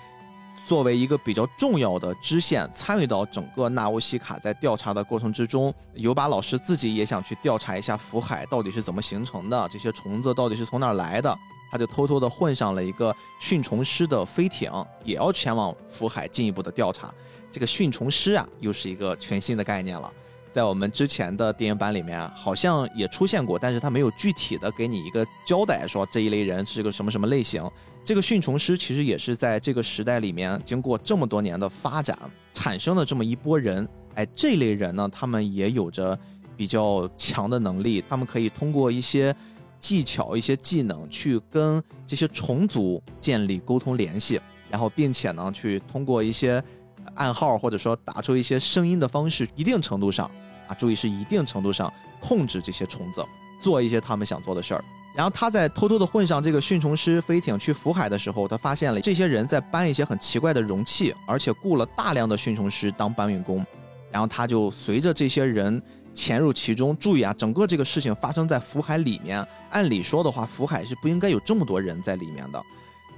作为一个比较重要的支线，参与到整个纳乌西卡在调查的过程之中。尤巴老师自己也想去调查一下福海到底是怎么形成的，这些虫子到底是从哪儿来的。他就偷偷的混上了一个驯虫师的飞艇，也要前往福海进一步的调查。这个驯虫师啊，又是一个全新的概念了。在我们之前的电影版里面，好像也出现过，但是他没有具体的给你一个交代，说这一类人是个什么什么类型。这个驯虫师其实也是在这个时代里面，经过这么多年的发展，产生了这么一波人。哎，这类人呢，他们也有着比较强的能力，他们可以通过一些技巧、一些技能，去跟这些虫族建立沟通联系，然后并且呢，去通过一些。暗号或者说打出一些声音的方式，一定程度上啊，注意是一定程度上控制这些虫子，做一些他们想做的事儿。然后他在偷偷的混上这个驯虫师飞艇去福海的时候，他发现了这些人在搬一些很奇怪的容器，而且雇了大量的驯虫师当搬运工。然后他就随着这些人潜入其中。注意啊，整个这个事情发生在福海里面，按理说的话，福海是不应该有这么多人在里面的。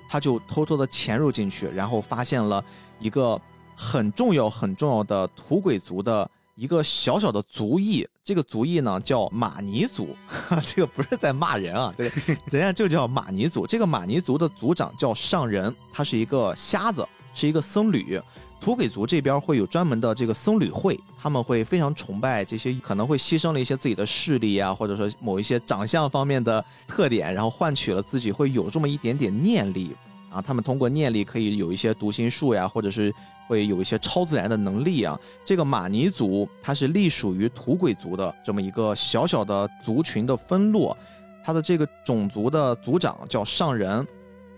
他就偷偷的潜入进去，然后发现了一个。很重要很重要的土鬼族的一个小小的族裔，这个族裔呢叫马尼族，这个不是在骂人啊，这个 人家就叫马尼族。这个马尼族的族长叫上人，他是一个瞎子，是一个僧侣。土鬼族这边会有专门的这个僧侣会，他们会非常崇拜这些，可能会牺牲了一些自己的势力啊，或者说某一些长相方面的特点，然后换取了自己会有这么一点点念力啊。他们通过念力可以有一些读心术呀，或者是。会有一些超自然的能力啊！这个马尼族，它是隶属于土鬼族的这么一个小小的族群的分落，它的这个种族的族长叫上人，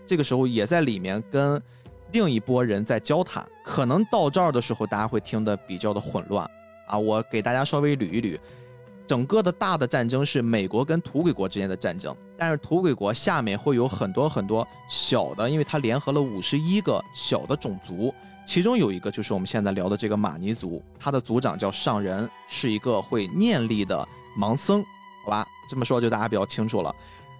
这个时候也在里面跟另一波人在交谈。可能到这儿的时候，大家会听得比较的混乱啊！我给大家稍微捋一捋，整个的大的战争是美国跟土鬼国之间的战争，但是土鬼国下面会有很多很多小的，因为它联合了五十一个小的种族。其中有一个就是我们现在聊的这个马尼族，他的族长叫上人，是一个会念力的盲僧，好吧，这么说就大家比较清楚了。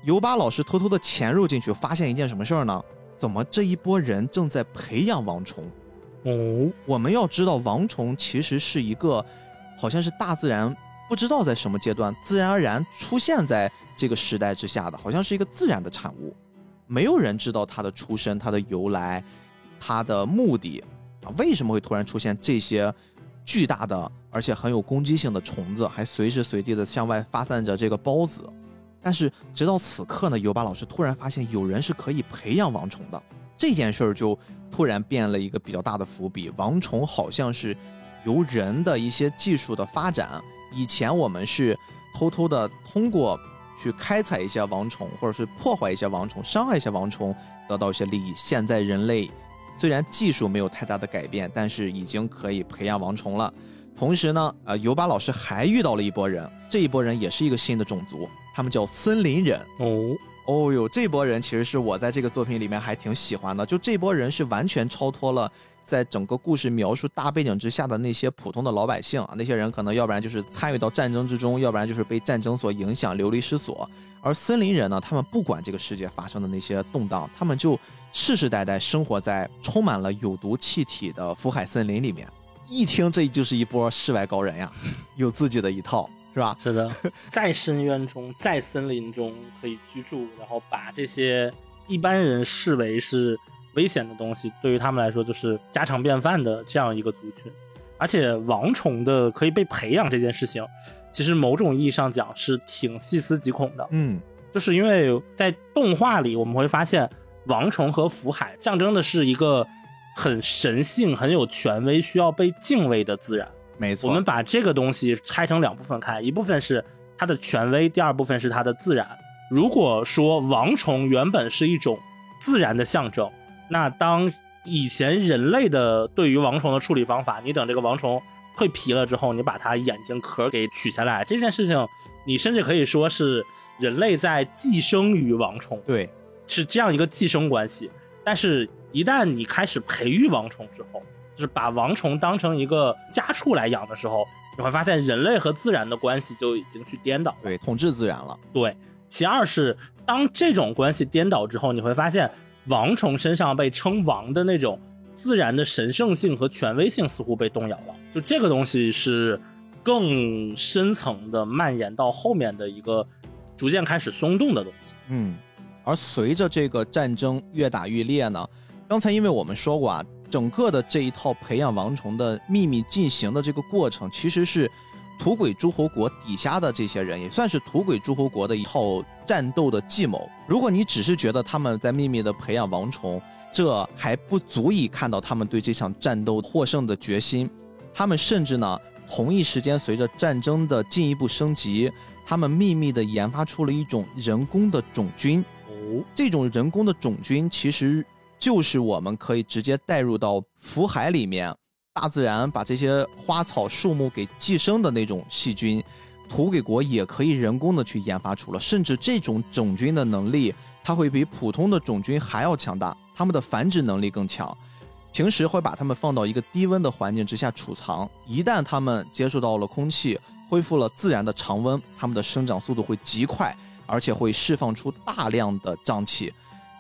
尤巴老师偷偷的潜入进去，发现一件什么事儿呢？怎么这一波人正在培养王虫？哦，我们要知道，王虫其实是一个，好像是大自然不知道在什么阶段自然而然出现在这个时代之下的，好像是一个自然的产物，没有人知道它的出身、它的由来、它的目的啊，为什么会突然出现这些巨大的而且很有攻击性的虫子，还随时随地的向外发散着这个孢子？但是直到此刻呢，尤巴老师突然发现有人是可以培养王虫的，这件事儿就突然变了一个比较大的伏笔。王虫好像是由人的一些技术的发展，以前我们是偷偷的通过去开采一些王虫，或者是破坏一些王虫、伤害一些王虫，得到一些利益。现在人类虽然技术没有太大的改变，但是已经可以培养王虫了。同时呢，呃，尤巴老师还遇到了一波人，这一波人也是一个新的种族，他们叫森林人。哦，哦哟，这波人其实是我在这个作品里面还挺喜欢的，就这波人是完全超脱了在整个故事描述大背景之下的那些普通的老百姓啊，那些人可能要不然就是参与到战争之中，要不然就是被战争所影响流离失所，而森林人呢，他们不管这个世界发生的那些动荡，他们就世世代代生活在充满了有毒气体的福海森林里面。一听这就是一波世外高人呀，有自己的一套，是吧？是的，在深渊中，在森林中可以居住，然后把这些一般人视为是危险的东西，对于他们来说就是家常便饭的这样一个族群。而且王虫的可以被培养这件事情，其实某种意义上讲是挺细思极恐的。嗯，就是因为在动画里我们会发现，王虫和福海象征的是一个。很神性、很有权威、需要被敬畏的自然。没错，我们把这个东西拆成两部分看，一部分是它的权威，第二部分是它的自然。如果说王虫原本是一种自然的象征，那当以前人类的对于王虫的处理方法，你等这个王虫蜕皮了之后，你把它眼睛壳给取下来，这件事情，你甚至可以说是人类在寄生于王虫，对，是这样一个寄生关系。但是。一旦你开始培育王虫之后，就是把王虫当成一个家畜来养的时候，你会发现人类和自然的关系就已经去颠倒，对，统治自然了。对，其二是当这种关系颠倒之后，你会发现王虫身上被称王的那种自然的神圣性和权威性似乎被动摇了。就这个东西是更深层的蔓延到后面的一个逐渐开始松动的东西。嗯，而随着这个战争越打越烈呢？刚才因为我们说过啊，整个的这一套培养王虫的秘密进行的这个过程，其实是土鬼诸侯国底下的这些人，也算是土鬼诸侯国的一套战斗的计谋。如果你只是觉得他们在秘密的培养王虫，这还不足以看到他们对这场战斗获胜的决心。他们甚至呢，同一时间随着战争的进一步升级，他们秘密的研发出了一种人工的种菌。哦，这种人工的种菌其实。就是我们可以直接带入到福海里面，大自然把这些花草树木给寄生的那种细菌，土给国也可以人工的去研发出了，甚至这种种菌的能力，它会比普通的种菌还要强大，它们的繁殖能力更强。平时会把它们放到一个低温的环境之下储藏，一旦它们接触到了空气，恢复了自然的常温，它们的生长速度会极快，而且会释放出大量的瘴气。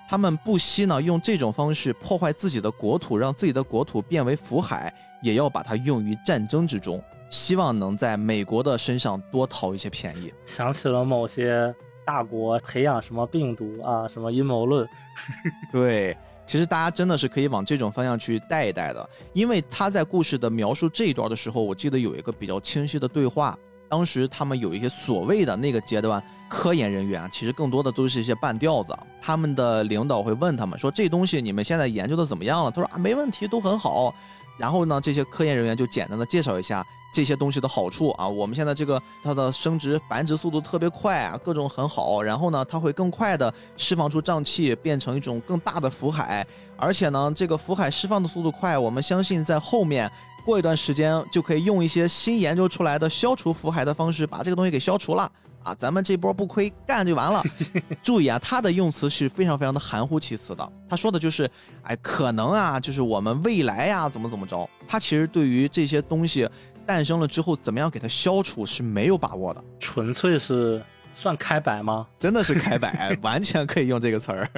他们不惜呢用这种方式破坏自己的国土，让自己的国土变为浮海，也要把它用于战争之中，希望能在美国的身上多讨一些便宜。想起了某些大国培养什么病毒啊，什么阴谋论。对，其实大家真的是可以往这种方向去带一带的，因为他在故事的描述这一段的时候，我记得有一个比较清晰的对话。当时他们有一些所谓的那个阶段科研人员，其实更多的都是一些半吊子。他们的领导会问他们说：“这东西你们现在研究的怎么样了？”他说：“啊，没问题，都很好。”然后呢，这些科研人员就简单的介绍一下这些东西的好处啊。我们现在这个它的生殖繁殖速度特别快啊，各种很好。然后呢，它会更快的释放出瘴气，变成一种更大的福海。而且呢，这个福海释放的速度快，我们相信在后面。过一段时间就可以用一些新研究出来的消除福海的方式把这个东西给消除了！咱们这波不亏干就完了。注意啊，他的用词是非常非常的含糊其辞的。他说的就是，哎，可能啊，就是我们未来呀，怎么怎么着。他其实对于这些东西诞生了之后，怎么样给它消除是没有把握的，纯粹是算开摆吗？真的是开摆，完全可以用这个词儿，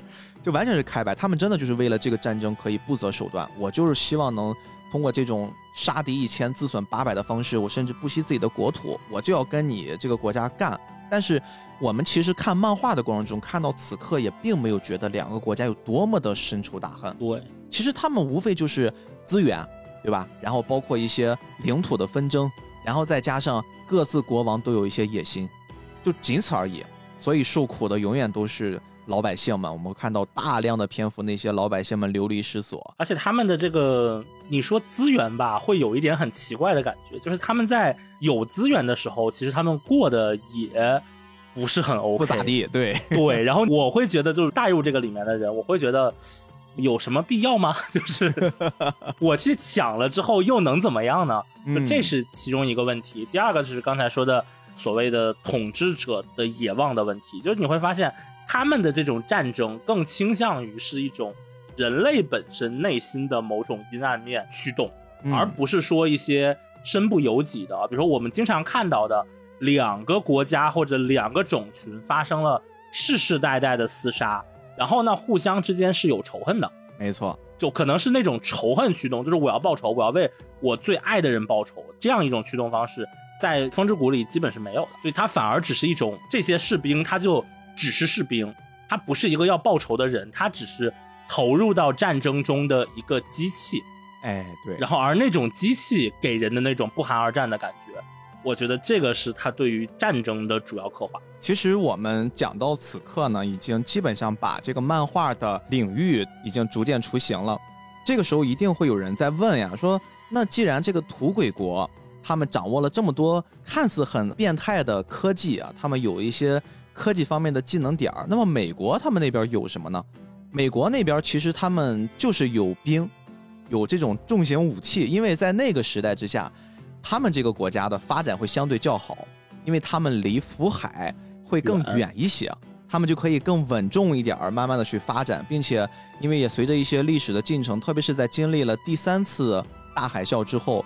就完全是开摆。他们真的就是为了这个战争可以不择手段。我就是希望能通过这种杀敌一千自损八百的方式，我甚至不惜自己的国土，我就要跟你这个国家干。但是我们其实看漫画的过程中，看到此刻也并没有觉得两个国家有多么的深仇大恨。对，其实他们无非就是资源，对吧？然后包括一些领土的纷争，然后再加上各自国王都有一些野心。就仅此而已，所以受苦的永远都是老百姓们。我们看到大量的篇幅，那些老百姓们流离失所，而且他们的这个，你说资源吧，会有一点很奇怪的感觉，就是他们在有资源的时候，其实他们过得也不是很 OK，不咋地。对 对，然后我会觉得，就是带入这个里面的人，我会觉得有什么必要吗？就是我去抢了之后又能怎么样呢？就这是其中一个问题。第二个就是刚才说的。所谓的统治者的野望的问题，就是你会发现他们的这种战争更倾向于是一种人类本身内心的某种阴暗面驱动，而不是说一些身不由己的，比如说我们经常看到的两个国家或者两个种群发生了世世代代的厮杀，然后呢互相之间是有仇恨的，没错，就可能是那种仇恨驱动，就是我要报仇，我要为我最爱的人报仇，这样一种驱动方式。在风之谷里基本是没有的，所以它反而只是一种这些士兵，他就只是士兵，他不是一个要报仇的人，他只是投入到战争中的一个机器。哎，对。然后而那种机器给人的那种不寒而战的感觉，我觉得这个是他对于战争的主要刻画。其实我们讲到此刻呢，已经基本上把这个漫画的领域已经逐渐雏形了。这个时候一定会有人在问呀，说那既然这个土鬼国。他们掌握了这么多看似很变态的科技啊，他们有一些科技方面的技能点儿。那么美国他们那边有什么呢？美国那边其实他们就是有兵，有这种重型武器。因为在那个时代之下，他们这个国家的发展会相对较好，因为他们离福海会更远一些，他们就可以更稳重一点儿，慢慢的去发展，并且因为也随着一些历史的进程，特别是在经历了第三次大海啸之后。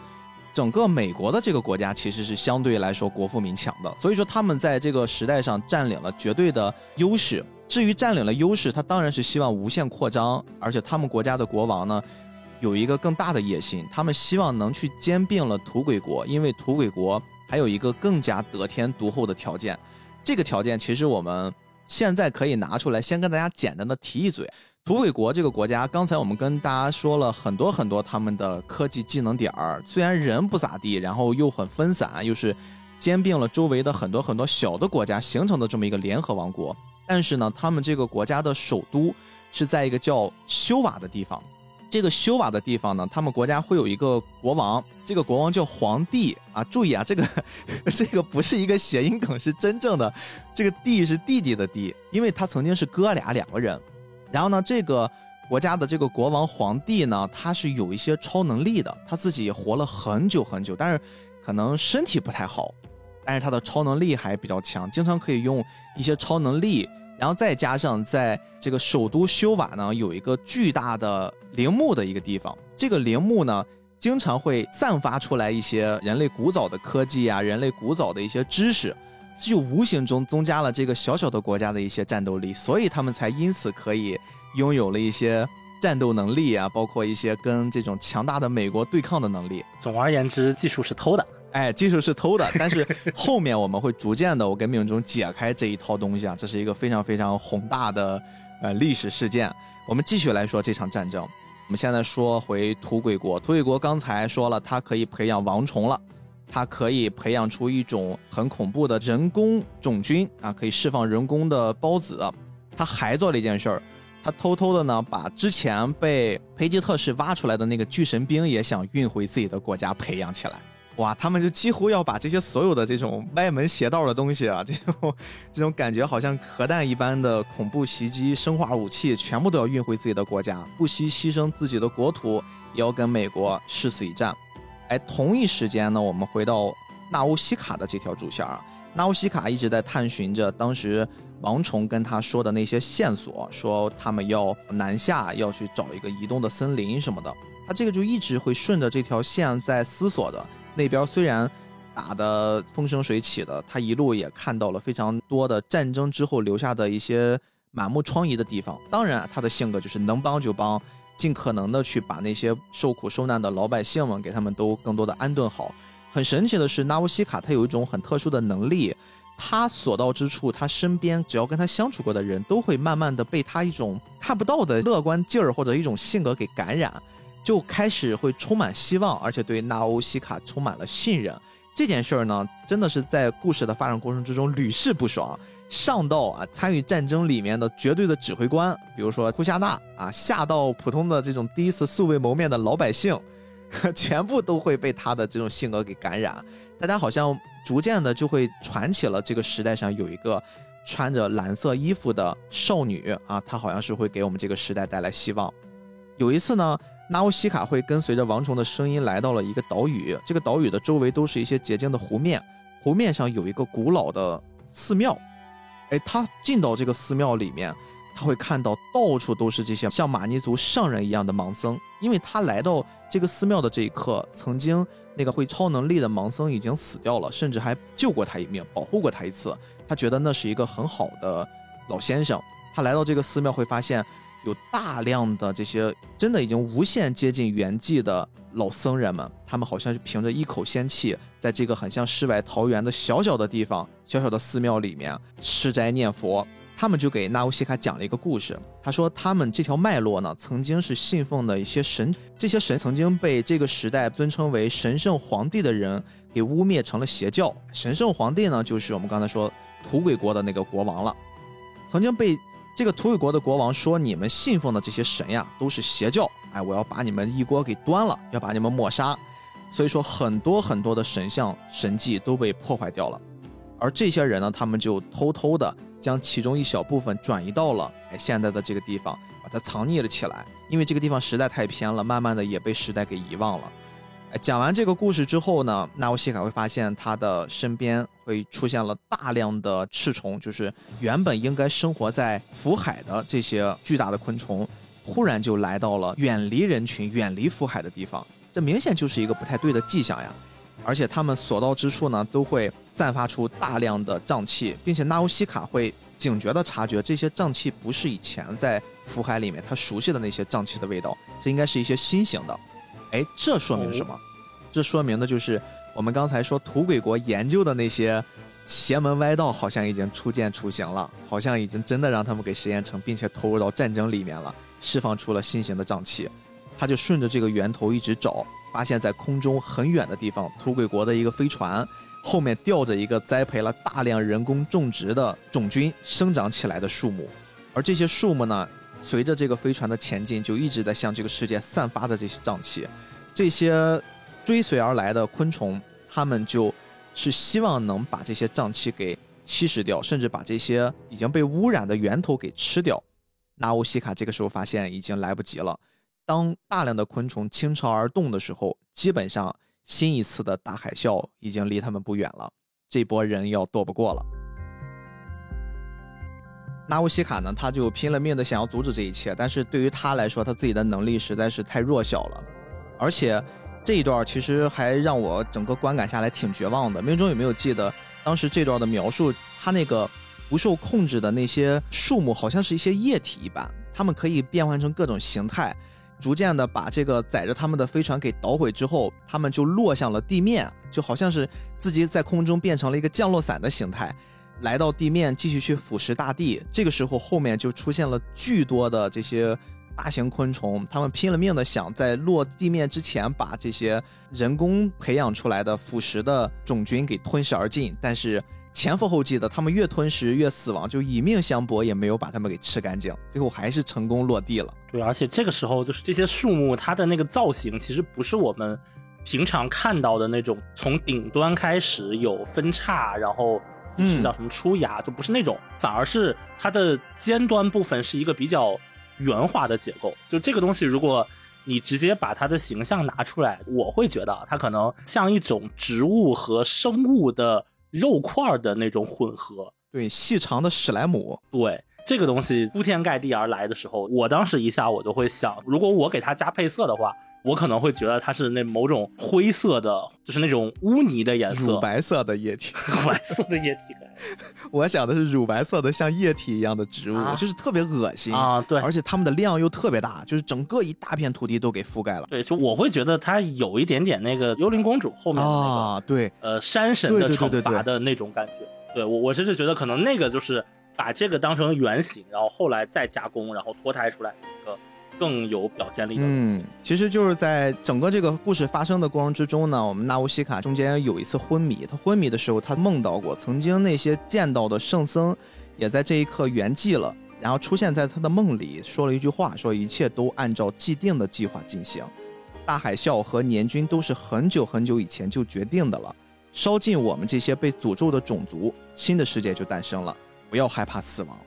整个美国的这个国家其实是相对来说国富民强的，所以说他们在这个时代上占领了绝对的优势。至于占领了优势，他当然是希望无限扩张，而且他们国家的国王呢，有一个更大的野心，他们希望能去兼并了土鬼国，因为土鬼国还有一个更加得天独厚的条件。这个条件其实我们现在可以拿出来，先跟大家简单的提一嘴。土鬼国这个国家，刚才我们跟大家说了很多很多他们的科技技能点儿，虽然人不咋地，然后又很分散，又是兼并了周围的很多很多小的国家形成的这么一个联合王国。但是呢，他们这个国家的首都是在一个叫修瓦的地方。这个修瓦的地方呢，他们国家会有一个国王，这个国王叫皇帝啊。注意啊，这个 这个不是一个谐音梗，是真正的，这个帝是弟弟的弟，因为他曾经是哥俩两个人。然后呢，这个国家的这个国王皇帝呢，他是有一些超能力的，他自己活了很久很久，但是可能身体不太好，但是他的超能力还比较强，经常可以用一些超能力，然后再加上在这个首都修瓦呢，有一个巨大的陵墓的一个地方，这个陵墓呢，经常会散发出来一些人类古早的科技啊，人类古早的一些知识。就无形中增加了这个小小的国家的一些战斗力，所以他们才因此可以拥有了一些战斗能力啊，包括一些跟这种强大的美国对抗的能力。总而言之，技术是偷的，哎，技术是偷的。但是后面我们会逐渐的，我跟命中解开这一套东西啊，这是一个非常非常宏大的呃历史事件。我们继续来说这场战争。我们现在说回土鬼国，土鬼国刚才说了，它可以培养王虫了。它可以培养出一种很恐怖的人工种菌啊，可以释放人工的孢子。他还做了一件事儿，他偷偷的呢把之前被培吉特氏挖出来的那个巨神兵也想运回自己的国家培养起来。哇，他们就几乎要把这些所有的这种歪门邪道的东西啊，这种这种感觉好像核弹一般的恐怖袭击、生化武器，全部都要运回自己的国家，不惜牺牲自己的国土，也要跟美国誓死一战。哎，同一时间呢，我们回到纳乌西卡的这条主线啊。纳乌西卡一直在探寻着当时王虫跟他说的那些线索，说他们要南下，要去找一个移动的森林什么的。他这个就一直会顺着这条线在思索的。那边虽然打得风生水起的，他一路也看到了非常多的战争之后留下的一些满目疮痍的地方。当然，他的性格就是能帮就帮，尽可能的去把那些受苦受难的老百姓们给他们都更多的安顿好。很神奇的是，纳乌西卡他有一种很特殊的能力，他所到之处，他身边只要跟他相处过的人都会慢慢的被他一种看不到的乐观劲儿或者一种性格给感染。就开始会充满希望，而且对纳欧西卡充满了信任。这件事儿呢，真的是在故事的发展过程之中屡试不爽。上到啊参与战争里面的绝对的指挥官，比如说库夏纳啊，下到普通的这种第一次素未谋面的老百姓，全部都会被他的这种性格给感染。大家好像逐渐的就会传起了这个时代上有一个穿着蓝色衣服的少女啊，她好像是会给我们这个时代带来希望。有一次呢。纳乌西卡会跟随着王虫的声音来到了一个岛屿，这个岛屿的周围都是一些洁净的湖面，湖面上有一个古老的寺庙。哎，他进到这个寺庙里面，他会看到到处都是这些像玛尼族上人一样的盲僧，因为他来到这个寺庙的这一刻，曾经那个会超能力的盲僧已经死掉了，甚至还救过他一命，保护过他一次。他觉得那是一个很好的老先生。他来到这个寺庙会发现。有大量的这些真的已经无限接近圆寂的老僧人们，他们好像是凭着一口仙气，在这个很像世外桃源的小小的地方、小小的寺庙里面吃斋念佛。他们就给纳乌西卡讲了一个故事。他说，他们这条脉络呢，曾经是信奉的一些神，这些神曾经被这个时代尊称为神圣皇帝的人给污蔑成了邪教。神圣皇帝呢，就是我们刚才说土鬼国的那个国王了，曾经被。这个土鬼国的国王说：“你们信奉的这些神呀，都是邪教。哎，我要把你们一锅给端了，要把你们抹杀。所以说，很多很多的神像神迹都被破坏掉了。而这些人呢，他们就偷偷的将其中一小部分转移到了哎现在的这个地方，把它藏匿了起来。因为这个地方实在太偏了，慢慢的也被时代给遗忘了。”讲完这个故事之后呢，纳乌西卡会发现他的身边会出现了大量的赤虫，就是原本应该生活在福海的这些巨大的昆虫，忽然就来到了远离人群、远离福海的地方，这明显就是一个不太对的迹象呀。而且他们所到之处呢，都会散发出大量的瘴气，并且纳乌西卡会警觉地察觉这些瘴气不是以前在福海里面他熟悉的那些瘴气的味道，这应该是一些新型的。哎，这说明什么？这说明的就是我们刚才说土鬼国研究的那些邪门歪道，好像已经初见雏形了，好像已经真的让他们给实验成，并且投入到战争里面了，释放出了新型的瘴气。他就顺着这个源头一直找，发现在空中很远的地方，土鬼国的一个飞船后面吊着一个栽培了大量人工种植的种菌生长起来的树木，而这些树木呢？随着这个飞船的前进，就一直在向这个世界散发的这些瘴气，这些追随而来的昆虫，它们就是希望能把这些瘴气给吸食掉，甚至把这些已经被污染的源头给吃掉。纳乌西卡这个时候发现已经来不及了，当大量的昆虫倾巢而动的时候，基本上新一次的大海啸已经离他们不远了，这波人要躲不过了。纳乌西卡呢，他就拼了命的想要阻止这一切，但是对于他来说，他自己的能力实在是太弱小了，而且这一段其实还让我整个观感下来挺绝望的。命中有没有记得当时这段的描述？他那个不受控制的那些树木，好像是一些液体一般，它们可以变换成各种形态，逐渐的把这个载着他们的飞船给捣毁之后，他们就落向了地面，就好像是自己在空中变成了一个降落伞的形态。来到地面，继续去腐蚀大地。这个时候，后面就出现了巨多的这些大型昆虫，他们拼了命的想在落地面之前把这些人工培养出来的腐蚀的种菌给吞噬而尽。但是前赴后继的，他们越吞食越死亡，就以命相搏，也没有把他们给吃干净。最后还是成功落地了。对，而且这个时候就是这些树木，它的那个造型其实不是我们平常看到的那种，从顶端开始有分叉，然后。是叫什么出芽，就不是那种，反而是它的尖端部分是一个比较圆滑的结构。就这个东西，如果你直接把它的形象拿出来，我会觉得它可能像一种植物和生物的肉块的那种混合。对，细长的史莱姆。对，这个东西铺天盖地而来的时候，我当时一下我就会想，如果我给它加配色的话，我可能会觉得它是那某种灰色的，就是那种污泥的颜色，乳白色的液体，乳白色的液体。我想的是乳白色的像液体一样的植物，就是特别恶心啊！对，而且它们的量又特别大，就是整个一大片土地都给覆盖了。对，就我会觉得它有一点点那个幽灵公主后面的那个，对，呃，山神的惩罚的那种感觉。对我，我就是觉得可能那个就是把这个当成原型，然后后来再加工，然后脱胎出来一个。更有表现力的。嗯，其实就是在整个这个故事发生的过程之中呢，我们纳乌西卡中间有一次昏迷，他昏迷的时候，他梦到过曾经那些见到的圣僧，也在这一刻圆寂了，然后出现在他的梦里，说了一句话，说一切都按照既定的计划进行，大海啸和年君都是很久很久以前就决定的了，烧尽我们这些被诅咒的种族，新的世界就诞生了，不要害怕死亡。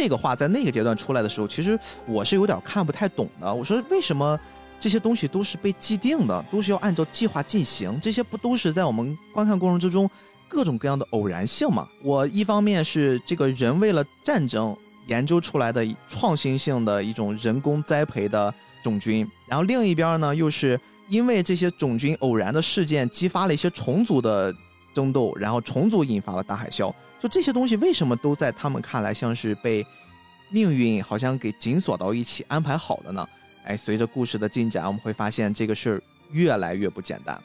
这个话在那个阶段出来的时候，其实我是有点看不太懂的。我说为什么这些东西都是被既定的，都是要按照计划进行？这些不都是在我们观看过程之中各种各样的偶然性吗？我一方面是这个人为了战争研究出来的创新性的一种人工栽培的种菌，然后另一边呢又是因为这些种菌偶然的事件激发了一些虫族的争斗，然后虫族引发了大海啸。就这些东西为什么都在他们看来像是被命运好像给紧锁到一起安排好的呢？哎，随着故事的进展，我们会发现这个事儿越来越不简单。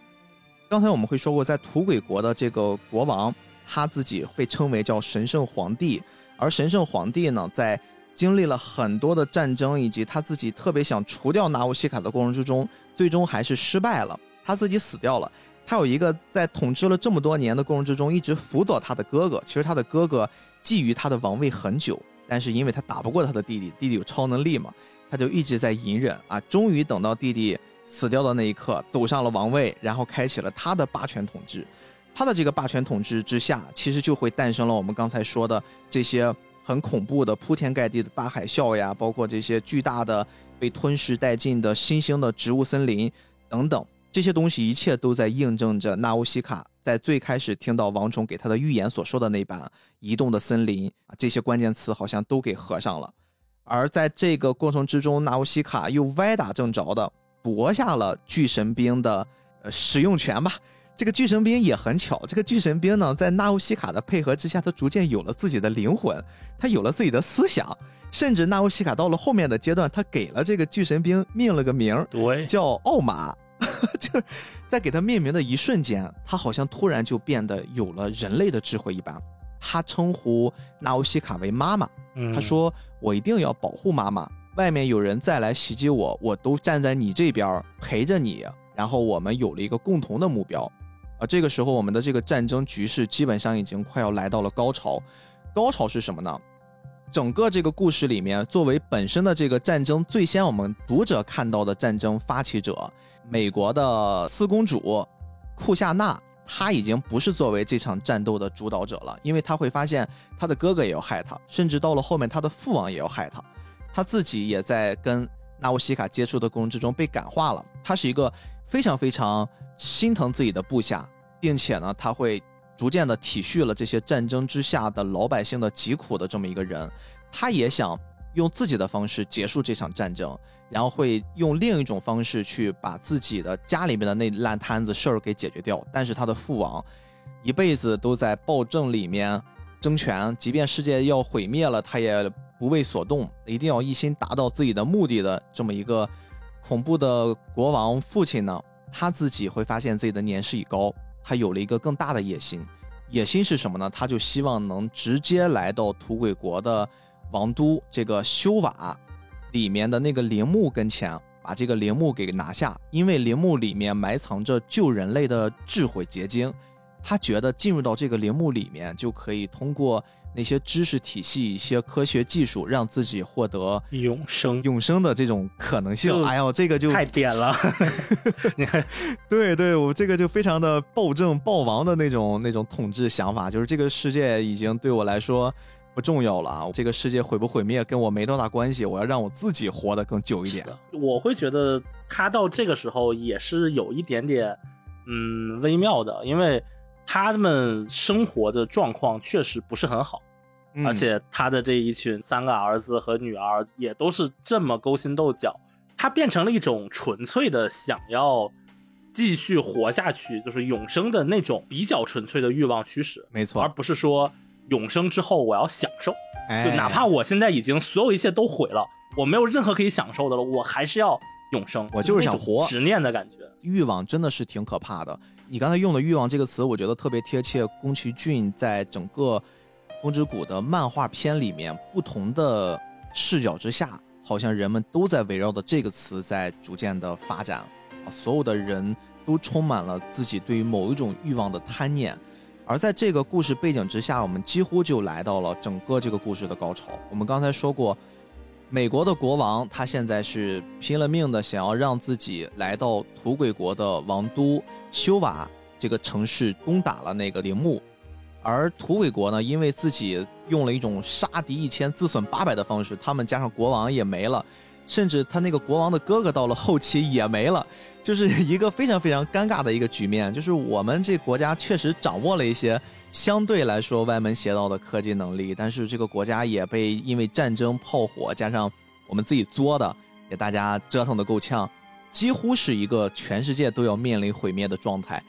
刚才我们会说过，在土鬼国的这个国王，他自己被称为叫神圣皇帝，而神圣皇帝呢，在经历了很多的战争以及他自己特别想除掉纳乌西卡的过程之中，最终还是失败了，他自己死掉了。他有一个在统治了这么多年的过程之中，一直辅佐他的哥哥。其实他的哥哥觊觎他的王位很久，但是因为他打不过他的弟弟，弟弟有超能力嘛，他就一直在隐忍啊。终于等到弟弟死掉的那一刻，走上了王位，然后开启了他的霸权统治。他的这个霸权统治之下，其实就会诞生了我们刚才说的这些很恐怖的铺天盖地的大海啸呀，包括这些巨大的被吞噬殆尽的新兴的植物森林等等。这些东西一切都在印证着纳乌西卡在最开始听到王虫给他的预言所说的那般移动的森林啊，这些关键词好像都给合上了。而在这个过程之中，纳乌西卡又歪打正着的夺下了巨神兵的呃使用权吧。这个巨神兵也很巧，这个巨神兵呢，在纳乌西卡的配合之下，他逐渐有了自己的灵魂，他有了自己的思想，甚至纳乌西卡到了后面的阶段，他给了这个巨神兵命了个名，对，叫奥马。就是在给他命名的一瞬间，他好像突然就变得有了人类的智慧一般。他称呼纳乌西卡为妈妈，他说：“我一定要保护妈妈。外面有人再来袭击我，我都站在你这边陪着你。然后我们有了一个共同的目标。啊，这个时候我们的这个战争局势基本上已经快要来到了高潮。高潮是什么呢？整个这个故事里面，作为本身的这个战争最先我们读者看到的战争发起者。”美国的四公主库夏娜，她已经不是作为这场战斗的主导者了，因为她会发现她的哥哥也要害她，甚至到了后面她的父王也要害她，她自己也在跟纳乌西卡接触的过程之中被感化了。她是一个非常非常心疼自己的部下，并且呢，他会逐渐的体恤了这些战争之下的老百姓的疾苦的这么一个人，他也想用自己的方式结束这场战争。然后会用另一种方式去把自己的家里面的那烂摊子事儿给解决掉，但是他的父王一辈子都在暴政里面争权，即便世界要毁灭了，他也不为所动，一定要一心达到自己的目的的这么一个恐怖的国王父亲呢，他自己会发现自己的年事已高，他有了一个更大的野心，野心是什么呢？他就希望能直接来到土鬼国的王都这个修瓦。里面的那个陵墓跟前，把这个陵墓给拿下，因为陵墓里面埋藏着救人类的智慧结晶。他觉得进入到这个陵墓里面，就可以通过那些知识体系、一些科学技术，让自己获得永生、永生的这种可能性。哎呦，这个就太点了！你看，对对，我这个就非常的暴政暴王的那种那种统治想法，就是这个世界已经对我来说。不重要了啊！这个世界毁不毁灭跟我没多大关系，我要让我自己活得更久一点。我会觉得他到这个时候也是有一点点，嗯，微妙的，因为他们生活的状况确实不是很好，而且他的这一群三个儿子和女儿也都是这么勾心斗角。他变成了一种纯粹的想要继续活下去，就是永生的那种比较纯粹的欲望驱使，没错，而不是说永生之后我要享受，哎就哪怕我现在已经所有一切都毁了，我没有任何可以享受的了，我还是要永生，我就是想活执念的感觉。欲望真的是挺可怕的。你刚才用的“欲望”这个词，我觉得特别贴切。宫崎骏在整个《风之谷》的漫画片里面，不同的视角之下，好像人们都在围绕着这个词在逐渐的发展啊，所有的人都充满了自己对于某一种欲望的贪念。而在这个故事背景之下，我们几乎就来到了整个这个故事的高潮。我们刚才说过，美国的国王他现在是拼了命的想要让自己来到土鬼国的王都修瓦这个城市攻打了那个陵墓，而土鬼国呢，因为自己用了一种杀敌一千自损八百的方式，他们加上国王也没了，甚至他那个国王的哥哥到了后期也没了，就是一个非常非常尴尬的一个局面。就是我们这国家确实掌握了一些相对来说歪门邪道的科技能力，但是这个国家也被因为战争、炮火加上我们自己作的，给大家折腾的够呛，几乎是一个全世界都要面临毁灭的状态。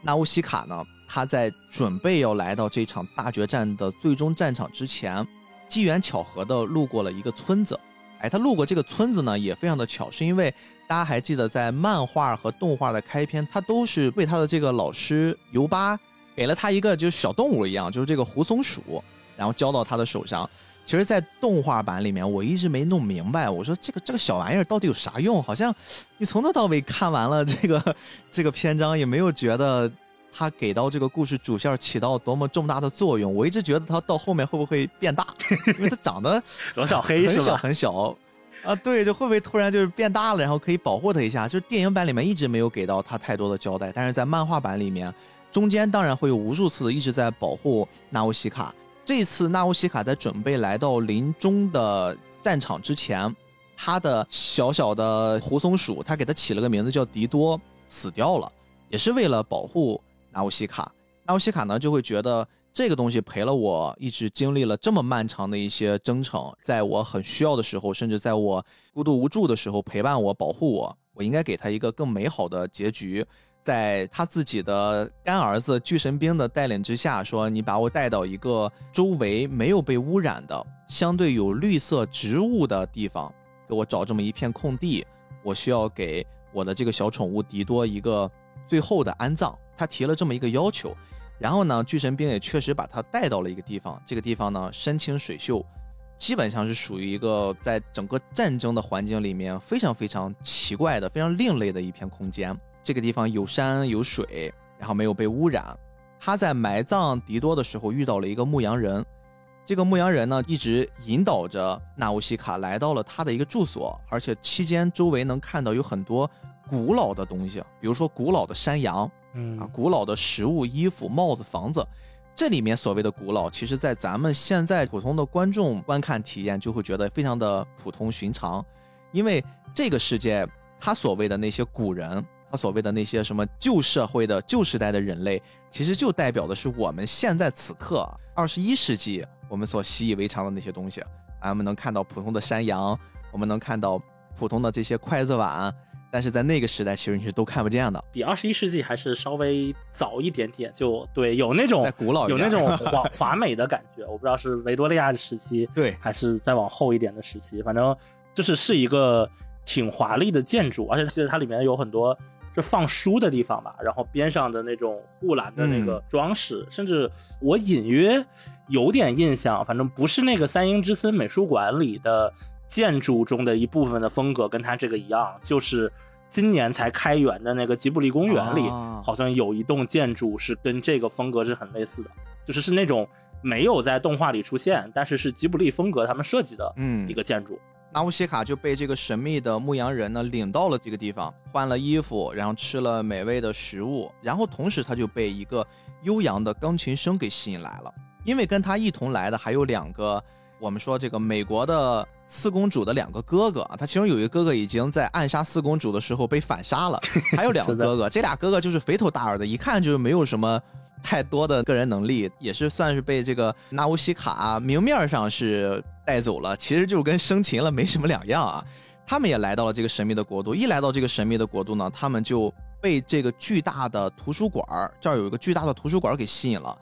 纳乌西卡呢，他在准备要来到这场大决战的最终战场之前，机缘巧合的路过了一个村子。哎，他路过这个村子呢，也非常的巧，是因为大家还记得在漫画和动画的开篇，他都是被他的这个老师尤巴给了他一个就是小动物一样，就是这个胡松鼠，然后交到他的手上。其实，在动画版里面，我一直没弄明白，我说这个这个小玩意儿到底有啥用？好像你从头到尾看完了这个这个篇章，也没有觉得它给到这个故事主线起到多么重大的作用。我一直觉得他到后面会不会变大，因为他长得罗小黑很小？很小啊，对，就会不会突然就是变大了，然后可以保护他一下？就是电影版里面一直没有给到他太多的交代，但是在漫画版里面，中间当然会有无数次的一直在保护纳乌西卡。这次纳乌西卡在准备来到临终的战场之前，他的小小的胡松鼠，他给他起了个名字叫迪多，死掉了，也是为了保护纳乌西卡。纳乌西卡呢就会觉得这个东西陪了我，一直经历了这么漫长的一些征程，在我很需要的时候，甚至在我孤独无助的时候陪伴我、保护我，我应该给他一个更美好的结局。在他自己的干儿子巨神兵的带领之下，说你把我带到一个周围没有被污染的、相对有绿色植物的地方，给我找这么一片空地，我需要给我的这个小宠物迪多一个最后的安葬。他提了这么一个要求，然后呢，巨神兵也确实把他带到了一个地方，这个地方呢山清水秀，基本上是属于一个在整个战争的环境里面非常非常奇怪的、非常另类的一片空间。这个地方有山有水，然后没有被污染。他在埋葬迪多的时候遇到了一个牧羊人，这个牧羊人呢一直引导着纳乌西卡来到了他的一个住所，而且期间周围能看到有很多古老的东西，比如说古老的山羊嗯啊，古老的食物、衣服、帽子、房子。这里面所谓的古老，其实在咱们现在普通的观众观看体验就会觉得非常的普通寻常，因为这个世界他所谓的那些古人。他所谓的那些什么旧社会的旧时代的人类，其实就代表的是我们现在此刻二十一世纪我们所习以为常的那些东西。啊，我们能看到普通的山羊，我们能看到普通的这些筷子碗，但是在那个时代，其实你是都看不见的。比二十一世纪还是稍微早一点点，就对，有那种再古老有那种 华华美的感觉。我不知道是维多利亚时期，对还是再往后一点的时期，反正就是是一个挺华丽的建筑，而且记得它里面有很多。是放书的地方吧，然后边上的那种护栏的那个装饰，甚至我隐约有点印象，反正不是那个三英之森美术馆里的建筑中的一部分的风格，跟它这个一样，就是今年才开园的那个吉卜力公园里，啊好像有一栋建筑是跟这个风格是很类似的，就是是那种没有在动画里出现，但是是吉卜力风格他们设计的嗯一个建筑。纳乌西卡就被这个神秘的牧羊人呢领到了这个地方，换了衣服，然后吃了美味的食物，然后同时他就被一个悠扬的钢琴声给吸引来了。因为跟他一同来的还有两个，我们说这个美国的四公主的两个哥哥啊，他其中有一个哥哥已经在暗杀四公主的时候被反杀了，还有两个哥哥，这俩哥哥就是肥头大耳的，一看就是没有什么。太多的个人能力，也是算是被这个纳乌西卡明面上是带走了，其实就跟生擒了没什么两样啊。他们也来到了这个神秘的国度。一来到这个神秘的国度呢，他们就被这个巨大的图书馆儿，这儿有一个巨大的图书馆给吸引了。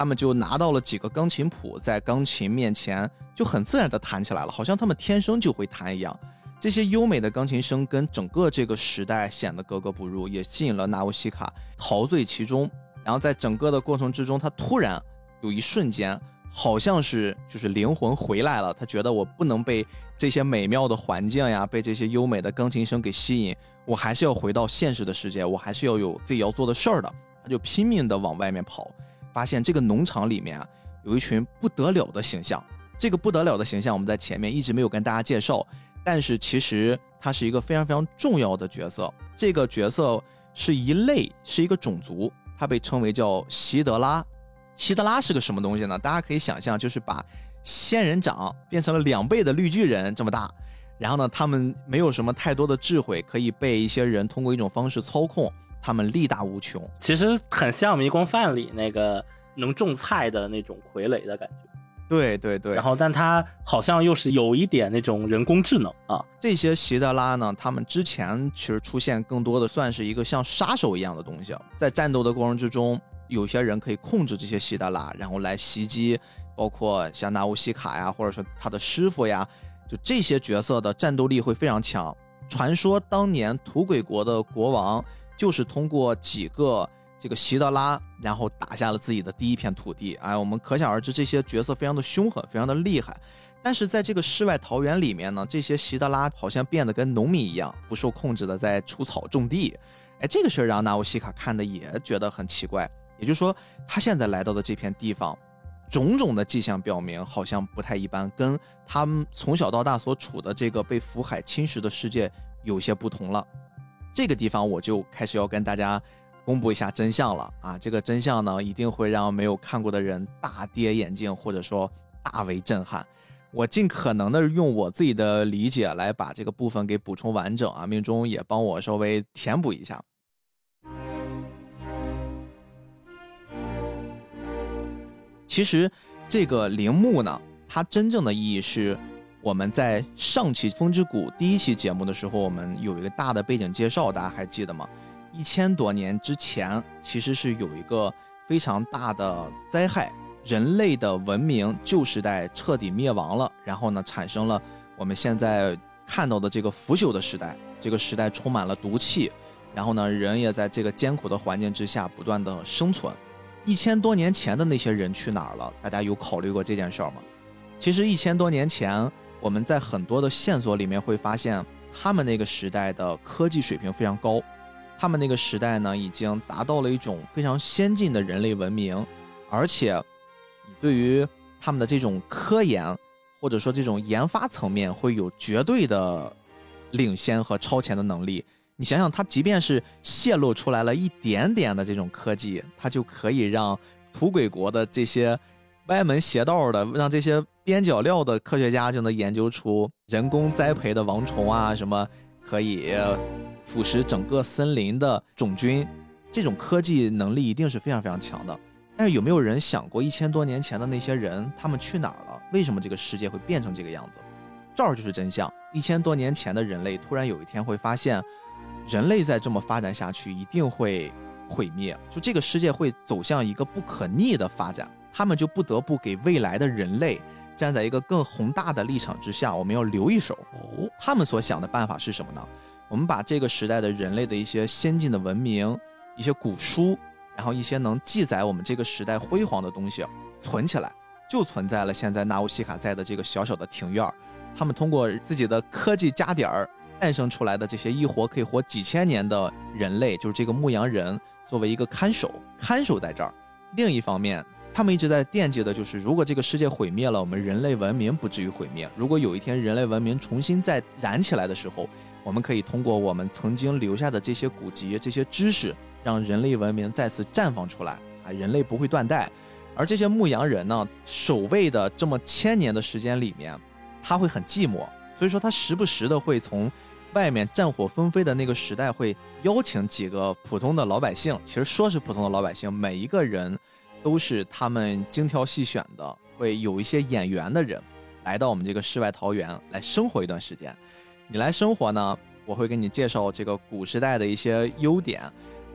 他们就拿到了几个钢琴谱，在钢琴面前就很自然地弹起来了，好像他们天生就会弹一样。这些优美的钢琴声跟整个这个时代显得格格不入，也吸引了纳乌西卡陶醉其中。然后在整个的过程之中，他突然有一瞬间，好像是就是灵魂回来了。他觉得我不能被这些美妙的环境呀，被这些优美的钢琴声给吸引，我还是要回到现实的世界，我还是要有自己要做的事儿的。他就拼命地往外面跑。发现这个农场里面啊，有一群不得了的形象。这个不得了的形象，我们在前面一直没有跟大家介绍，但是其实它是一个非常非常重要的角色。这个角色是一类，是一个种族，它被称为叫席德拉。席德拉是个什么东西呢？大家可以想象，就是把仙人掌变成了两倍的绿巨人这么大。然后呢，他们没有什么太多的智慧，可以被一些人通过一种方式操控。他们力大无穷，其实很像《迷宫饭》里那个能种菜的那种傀儡的感觉。对对对。然后，但他好像又是有一点那种人工智能啊。这些席德拉呢，他们之前其实出现更多的算是一个像杀手一样的东西，在战斗的过程之中，有些人可以控制这些席德拉，然后来袭击，包括像纳乌西卡呀，或者说他的师傅呀，就这些角色的战斗力会非常强。传说当年土鬼国的国王。就是通过几个这个席德拉，然后打下了自己的第一片土地。哎，我们可想而知，这些角色非常的凶狠，非常的厉害。但是在这个世外桃源里面呢，这些席德拉好像变得跟农民一样，不受控制的在除草种地。哎，这个事儿让纳乌西卡看的也觉得很奇怪。也就是说，他现在来到的这片地方，种种的迹象表明好像不太一般，跟他们从小到大所处的这个被福海侵蚀的世界有些不同了。这个地方我就开始要跟大家公布一下真相了啊！这个真相呢，一定会让没有看过的人大跌眼镜，或者说大为震撼。我尽可能的用我自己的理解来把这个部分给补充完整啊！命中也帮我稍微填补一下。其实这个陵墓呢，它真正的意义是。我们在上期《风之谷》第一期节目的时候，我们有一个大的背景介绍，大家还记得吗？一千多年之前，其实是有一个非常大的灾害，人类的文明旧时代彻底灭亡了，然后呢，产生了我们现在看到的这个腐朽的时代。这个时代充满了毒气，然后呢，人也在这个艰苦的环境之下不断的生存。一千多年前的那些人去哪儿了？大家有考虑过这件事儿吗？其实一千多年前。我们在很多的线索里面会发现，他们那个时代的科技水平非常高，他们那个时代呢已经达到了一种非常先进的人类文明，而且，对于他们的这种科研或者说这种研发层面会有绝对的领先和超前的能力。你想想，他即便是泄露出来了一点点的这种科技，他就可以让土鬼国的这些歪门邪道的，让这些。边角料的科学家就能研究出人工栽培的王虫啊，什么可以腐蚀整个森林的种菌，这种科技能力一定是非常非常强的。但是有没有人想过，一千多年前的那些人，他们去哪儿了？为什么这个世界会变成这个样子？这儿就是真相。一千多年前的人类突然有一天会发现，人类再这么发展下去，一定会毁灭，就这个世界会走向一个不可逆的发展，他们就不得不给未来的人类。站在一个更宏大的立场之下，我们要留一手。哦，他们所想的办法是什么呢？我们把这个时代的人类的一些先进的文明、一些古书，然后一些能记载我们这个时代辉煌的东西存起来，就存在了现在纳乌西卡在的这个小小的庭院。他们通过自己的科技加点儿诞生出来的这些一活可以活几千年的人类，就是这个牧羊人作为一个看守，看守在这儿。另一方面。他们一直在惦记的就是，如果这个世界毁灭了，我们人类文明不至于毁灭。如果有一天人类文明重新再燃起来的时候，我们可以通过我们曾经留下的这些古籍、这些知识，让人类文明再次绽放出来啊！人类不会断代。而这些牧羊人呢，守卫的这么千年的时间里面，他会很寂寞，所以说他时不时的会从外面战火纷飞的那个时代，会邀请几个普通的老百姓。其实说是普通的老百姓，每一个人。都是他们精挑细选的，会有一些眼缘的人来到我们这个世外桃源来生活一段时间。你来生活呢，我会给你介绍这个古时代的一些优点。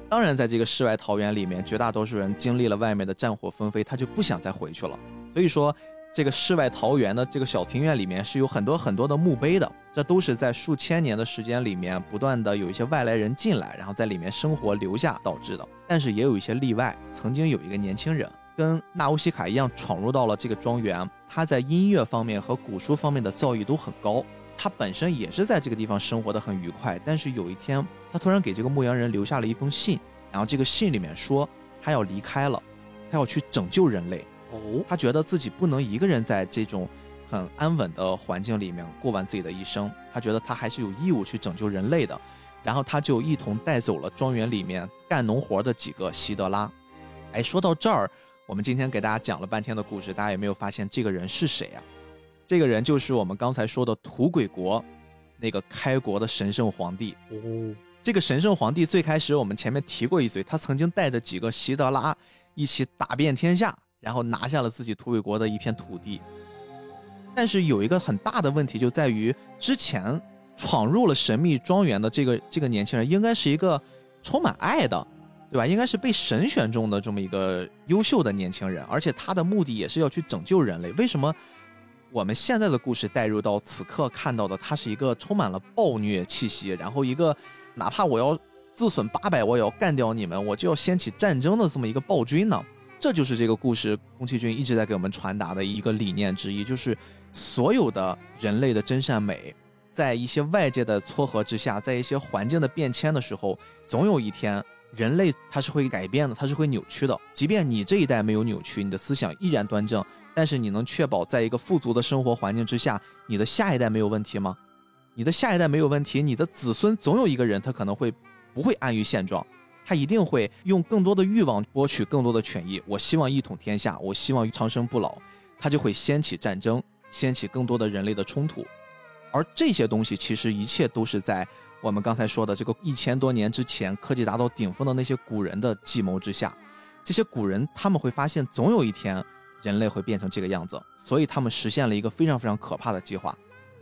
当然，在这个世外桃源里面，绝大多数人经历了外面的战火纷飞，他就不想再回去了。所以说，这个世外桃源的这个小庭院里面是有很多很多的墓碑的，这都是在数千年的时间里面不断的有一些外来人进来，然后在里面生活留下导致的。但是也有一些例外，曾经有一个年轻人跟纳乌西卡一样闯入到了这个庄园，他在音乐方面和古书方面的造诣都很高，他本身也是在这个地方生活的很愉快。但是有一天，他突然给这个牧羊人留下了一封信，然后这个信里面说他要离开了，他要去拯救人类。哦，他觉得自己不能一个人在这种很安稳的环境里面过完自己的一生，他觉得他还是有义务去拯救人类的。然后他就一同带走了庄园里面干农活的几个希德拉。哎，说到这儿，我们今天给大家讲了半天的故事，大家有没有发现这个人是谁啊？这个人就是我们刚才说的土鬼国那个开国的神圣皇帝。哦，这个神圣皇帝最开始我们前面提过一嘴，他曾经带着几个希德拉一起打遍天下。然后拿下了自己土匪国的一片土地，但是有一个很大的问题就在于，之前闯入了神秘庄园的这个这个年轻人，应该是一个充满爱的，对吧？应该是被神选中的这么一个优秀的年轻人，而且他的目的也是要去拯救人类。为什么我们现在的故事带入到此刻看到的，他是一个充满了暴虐气息，然后一个哪怕我要自损八百，我也要干掉你们，我就要掀起战争的这么一个暴君呢？这就是这个故事，宫崎骏一直在给我们传达的一个理念之一，就是所有的人类的真善美，在一些外界的撮合之下，在一些环境的变迁的时候，总有一天，人类它是会改变的，它是会扭曲的。即便你这一代没有扭曲，你的思想依然端正，但是你能确保在一个富足的生活环境之下，你的下一代没有问题吗？你的下一代没有问题，你的子孙总有一个人他可能会不会安于现状。他一定会用更多的欲望博取更多的权益。我希望一统天下，我希望长生不老，他就会掀起战争，掀起更多的人类的冲突。而这些东西其实一切都是在我们刚才说的这个一千多年之前，科技达到顶峰的那些古人的计谋之下。这些古人他们会发现，总有一天人类会变成这个样子，所以他们实现了一个非常非常可怕的计划。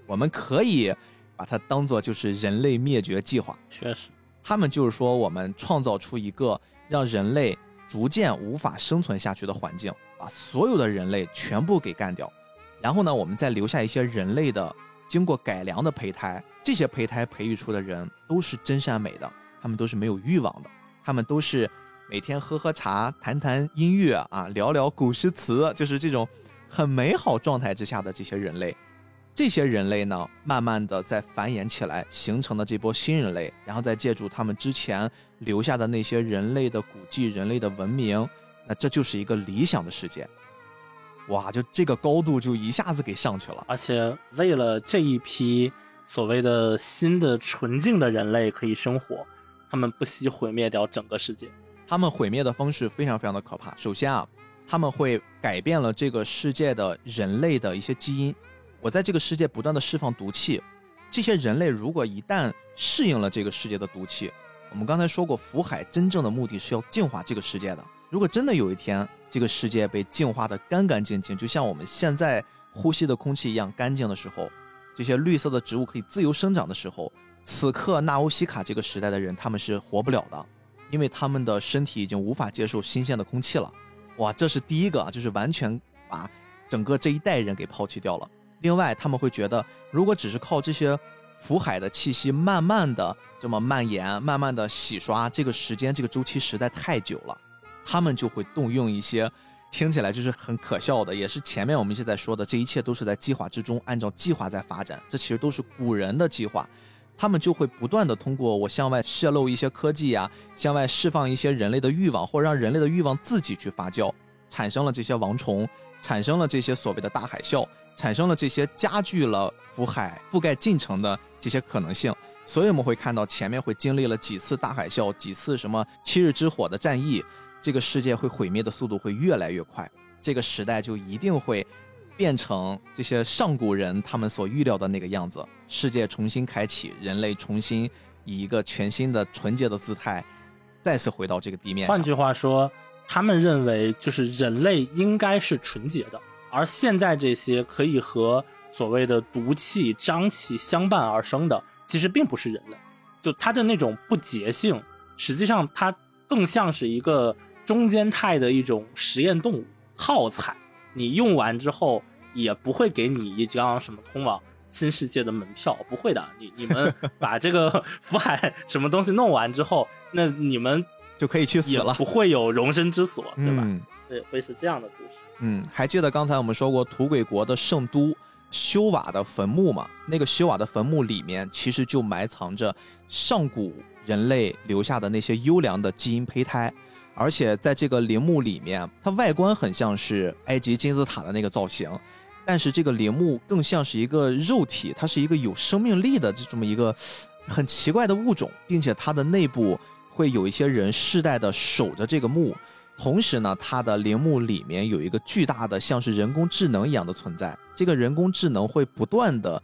我们可以把它当做就是人类灭绝计划。确实。他们就是说，我们创造出一个让人类逐渐无法生存下去的环境，把所有的人类全部给干掉，然后呢，我们再留下一些人类的经过改良的胚胎，这些胚胎培育出的人都是真善美的，他们都是没有欲望的，他们都是每天喝喝茶、谈谈音乐啊，聊聊古诗词，就是这种很美好状态之下的这些人类。这些人类呢，慢慢的在繁衍起来，形成了这波新人类，然后再借助他们之前留下的那些人类的古迹、人类的文明，那这就是一个理想的世界。哇，就这个高度就一下子给上去了。而且为了这一批所谓的新的纯净的人类可以生活，他们不惜毁灭掉整个世界。他们毁灭的方式非常非常的可怕。首先啊，他们会改变了这个世界的人类的一些基因。我在这个世界不断的释放毒气，这些人类如果一旦适应了这个世界的毒气，我们刚才说过，福海真正的目的是要净化这个世界的。如果真的有一天这个世界被净化的干干净净，就像我们现在呼吸的空气一样干净的时候，这些绿色的植物可以自由生长的时候，此刻纳乌西卡这个时代的人他们是活不了的，因为他们的身体已经无法接受新鲜的空气了。哇，这是第一个啊，就是完全把整个这一代人给抛弃掉了。另外，他们会觉得，如果只是靠这些福海的气息，慢慢的这么蔓延，慢慢的洗刷，这个时间这个周期实在太久了，他们就会动用一些听起来就是很可笑的，也是前面我们一直在说的，这一切都是在计划之中，按照计划在发展，这其实都是古人的计划，他们就会不断的通过我向外泄露一些科技呀，向外释放一些人类的欲望，或者让人类的欲望自己去发酵，产生了这些王虫，产生了这些所谓的大海啸。产生了这些加剧了福海覆盖进程的这些可能性，所以我们会看到前面会经历了几次大海啸，几次什么七日之火的战役，这个世界会毁灭的速度会越来越快，这个时代就一定会变成这些上古人他们所预料的那个样子，世界重新开启，人类重新以一个全新的纯洁的姿态再次回到这个地面。换句话说，他们认为就是人类应该是纯洁的。而现在这些可以和所谓的毒气、瘴气相伴而生的，其实并不是人类，就它的那种不洁性，实际上它更像是一个中间态的一种实验动物耗材。你用完之后，也不会给你一张什么通往新世界的门票，不会的。你你们把这个 福海什么东西弄完之后，那你们就可以去死了，不会有容身之所，对吧？嗯对，会是这样的故事。嗯，还记得刚才我们说过土鬼国的圣都修瓦的坟墓吗？那个修瓦的坟墓里面其实就埋藏着上古人类留下的那些优良的基因胚胎，而且在这个陵墓里面，它外观很像是埃及金字塔的那个造型，但是这个陵墓更像是一个肉体，它是一个有生命力的这么一个很奇怪的物种，并且它的内部会有一些人世代的守着这个墓。同时呢，他的陵墓里面有一个巨大的像是人工智能一样的存在，这个人工智能会不断的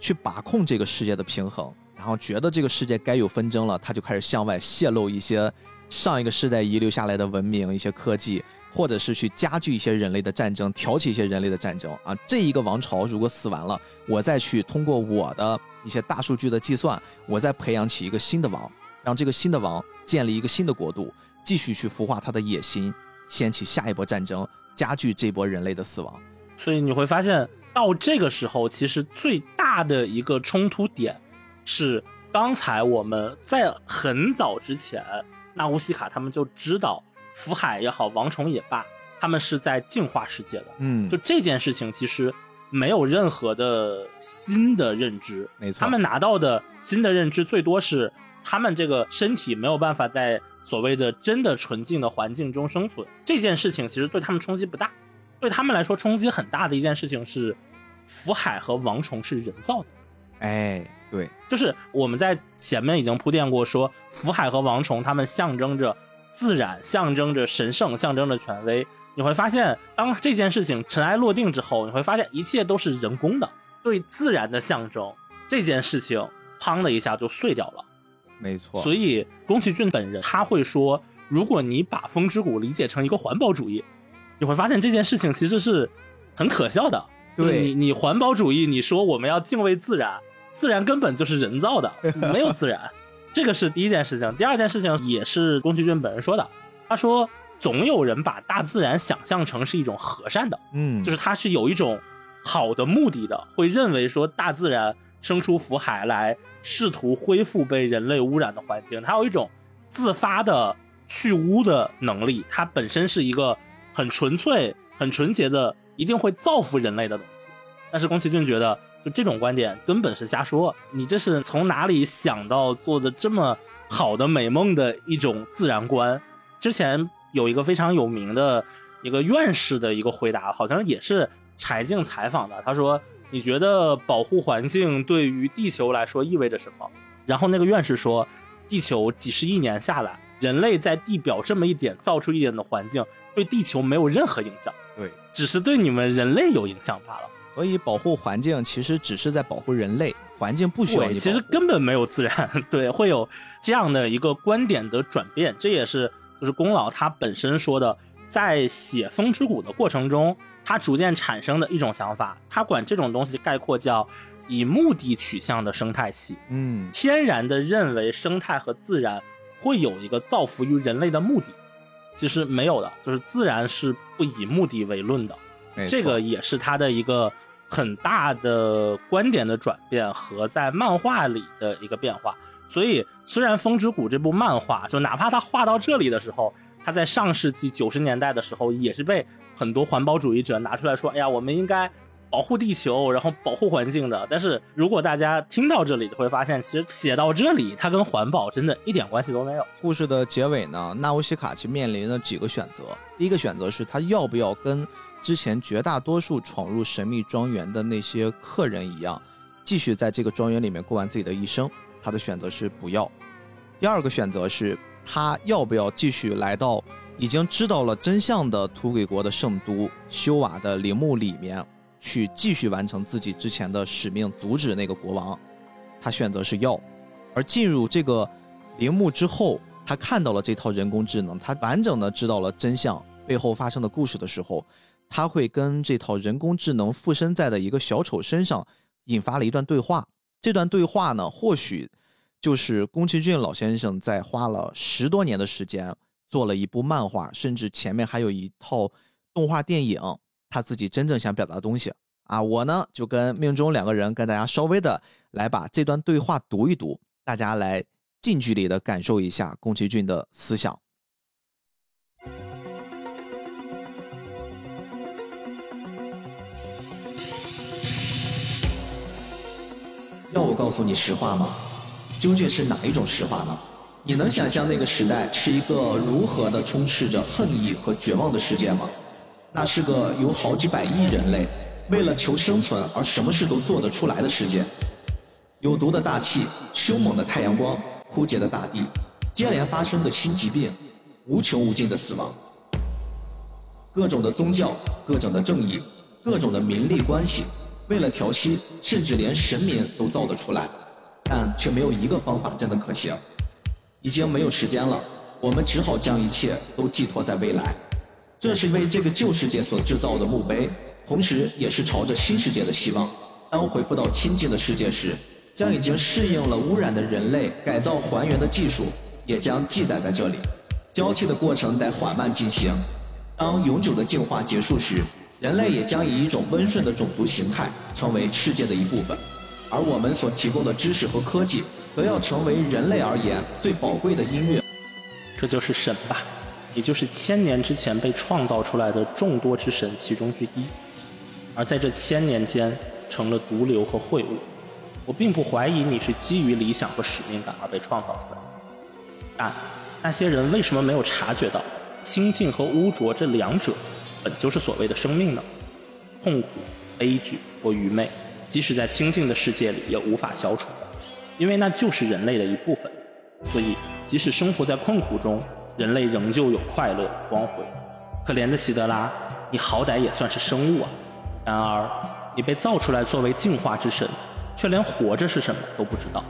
去把控这个世界的平衡，然后觉得这个世界该有纷争了，他就开始向外泄露一些上一个世代遗留下来的文明、一些科技，或者是去加剧一些人类的战争，挑起一些人类的战争啊。这一个王朝如果死完了，我再去通过我的一些大数据的计算，我再培养起一个新的王，让这个新的王建立一个新的国度。继续去孵化他的野心，掀起下一波战争，加剧这波人类的死亡。所以你会发现，到这个时候，其实最大的一个冲突点是，刚才我们在很早之前，纳乌西卡他们就知道，福海也好，王虫也罢，他们是在净化世界的。嗯，就这件事情，其实没有任何的新的认知。没错，他们拿到的新的认知，最多是他们这个身体没有办法在。所谓的真的纯净的环境中生存这件事情，其实对他们冲击不大。对他们来说，冲击很大的一件事情是，福海和王虫是人造的。哎，对，就是我们在前面已经铺垫过，说福海和王虫他们象征着自然，象征着神圣，象征着权威。你会发现，当这件事情尘埃落定之后，你会发现一切都是人工的，对自然的象征。这件事情，砰的一下就碎掉了。没错，所以宫崎骏本人他会说，如果你把《风之谷》理解成一个环保主义，你会发现这件事情其实是很可笑的。对你，你环保主义，你说我们要敬畏自然，自然根本就是人造的，没有自然。这个是第一件事情。第二件事情也是宫崎骏本人说的，他说总有人把大自然想象成是一种和善的，嗯，就是他是有一种好的目的的，会认为说大自然。生出福海来，试图恢复被人类污染的环境。它有一种自发的去污的能力，它本身是一个很纯粹、很纯洁的，一定会造福人类的东西。但是宫崎骏觉得，就这种观点根本是瞎说。你这是从哪里想到做的这么好的美梦的一种自然观？之前有一个非常有名的一个院士的一个回答，好像也是柴静采访的，他说。你觉得保护环境对于地球来说意味着什么？然后那个院士说，地球几十亿年下来，人类在地表这么一点造出一点的环境，对地球没有任何影响，对，只是对你们人类有影响罢了。所以保护环境其实只是在保护人类，环境不需要你。其实根本没有自然，对，会有这样的一个观点的转变，这也是就是宫老他本身说的。在写《风之谷》的过程中，他逐渐产生的一种想法，他管这种东西概括叫以目的取向的生态系。嗯，天然的认为生态和自然会有一个造福于人类的目的，其实没有的，就是自然是不以目的为论的。这个也是他的一个很大的观点的转变和在漫画里的一个变化。所以，虽然《风之谷》这部漫画，就哪怕他画到这里的时候。他在上世纪九十年代的时候，也是被很多环保主义者拿出来说：“哎呀，我们应该保护地球，然后保护环境的。”但是如果大家听到这里，就会发现，其实写到这里，它跟环保真的一点关系都没有。故事的结尾呢，纳乌西卡其面临了几个选择。第一个选择是他要不要跟之前绝大多数闯入神秘庄园的那些客人一样，继续在这个庄园里面过完自己的一生。他的选择是不要。第二个选择是。他要不要继续来到已经知道了真相的土鬼国的圣都修瓦的陵墓里面去继续完成自己之前的使命，阻止那个国王？他选择是要。而进入这个陵墓之后，他看到了这套人工智能，他完整的知道了真相背后发生的故事的时候，他会跟这套人工智能附身在的一个小丑身上，引发了一段对话。这段对话呢，或许就是宫崎骏老先生在花了十多年的时间做了一部漫画，甚至前面还有一套动画电影，他自己真正想表达的东西啊。我呢，就跟命中两个人跟大家稍微的来把这段对话读一读，大家来近距离的感受一下宫崎骏的思想。要我告诉你实话吗？究竟是哪一种实话呢？你能想象那个时代是一个如何的充斥着恨意和绝望的世界吗？那是个有好几百亿人类为了求生存而什么事都做得出来的世界。有毒的大气，凶猛的太阳光，枯竭的大地，接连发生的新疾病，无穷无尽的死亡。各种的宗教，各种的正义，各种的名利关系。为了调息，甚至连神明都造得出来，但却没有一个方法真的可行。已经没有时间了，我们只好将一切都寄托在未来。这是为这个旧世界所制造的墓碑，同时也是朝着新世界的希望。当恢复到清净的世界时，将已经适应了污染的人类改造还原的技术，也将记载在这里。交替的过程在缓慢进行。当永久的进化结束时。人类也将以一种温顺的种族形态成为世界的一部分，而我们所提供的知识和科技，则要成为人类而言最宝贵的音乐。这就是神吧，也就是千年之前被创造出来的众多之神其中之一，而在这千年间成了毒瘤和秽物。我并不怀疑你是基于理想和使命感而被创造出来的，但那些人为什么没有察觉到清净和污浊这两者？本就是所谓的生命呢，痛苦、悲剧或愚昧，即使在清净的世界里也无法消除的，因为那就是人类的一部分。所以，即使生活在困苦中，人类仍旧有快乐光辉。可怜的希德拉，你好歹也算是生物啊！然而，你被造出来作为净化之神，却连活着是什么都不知道，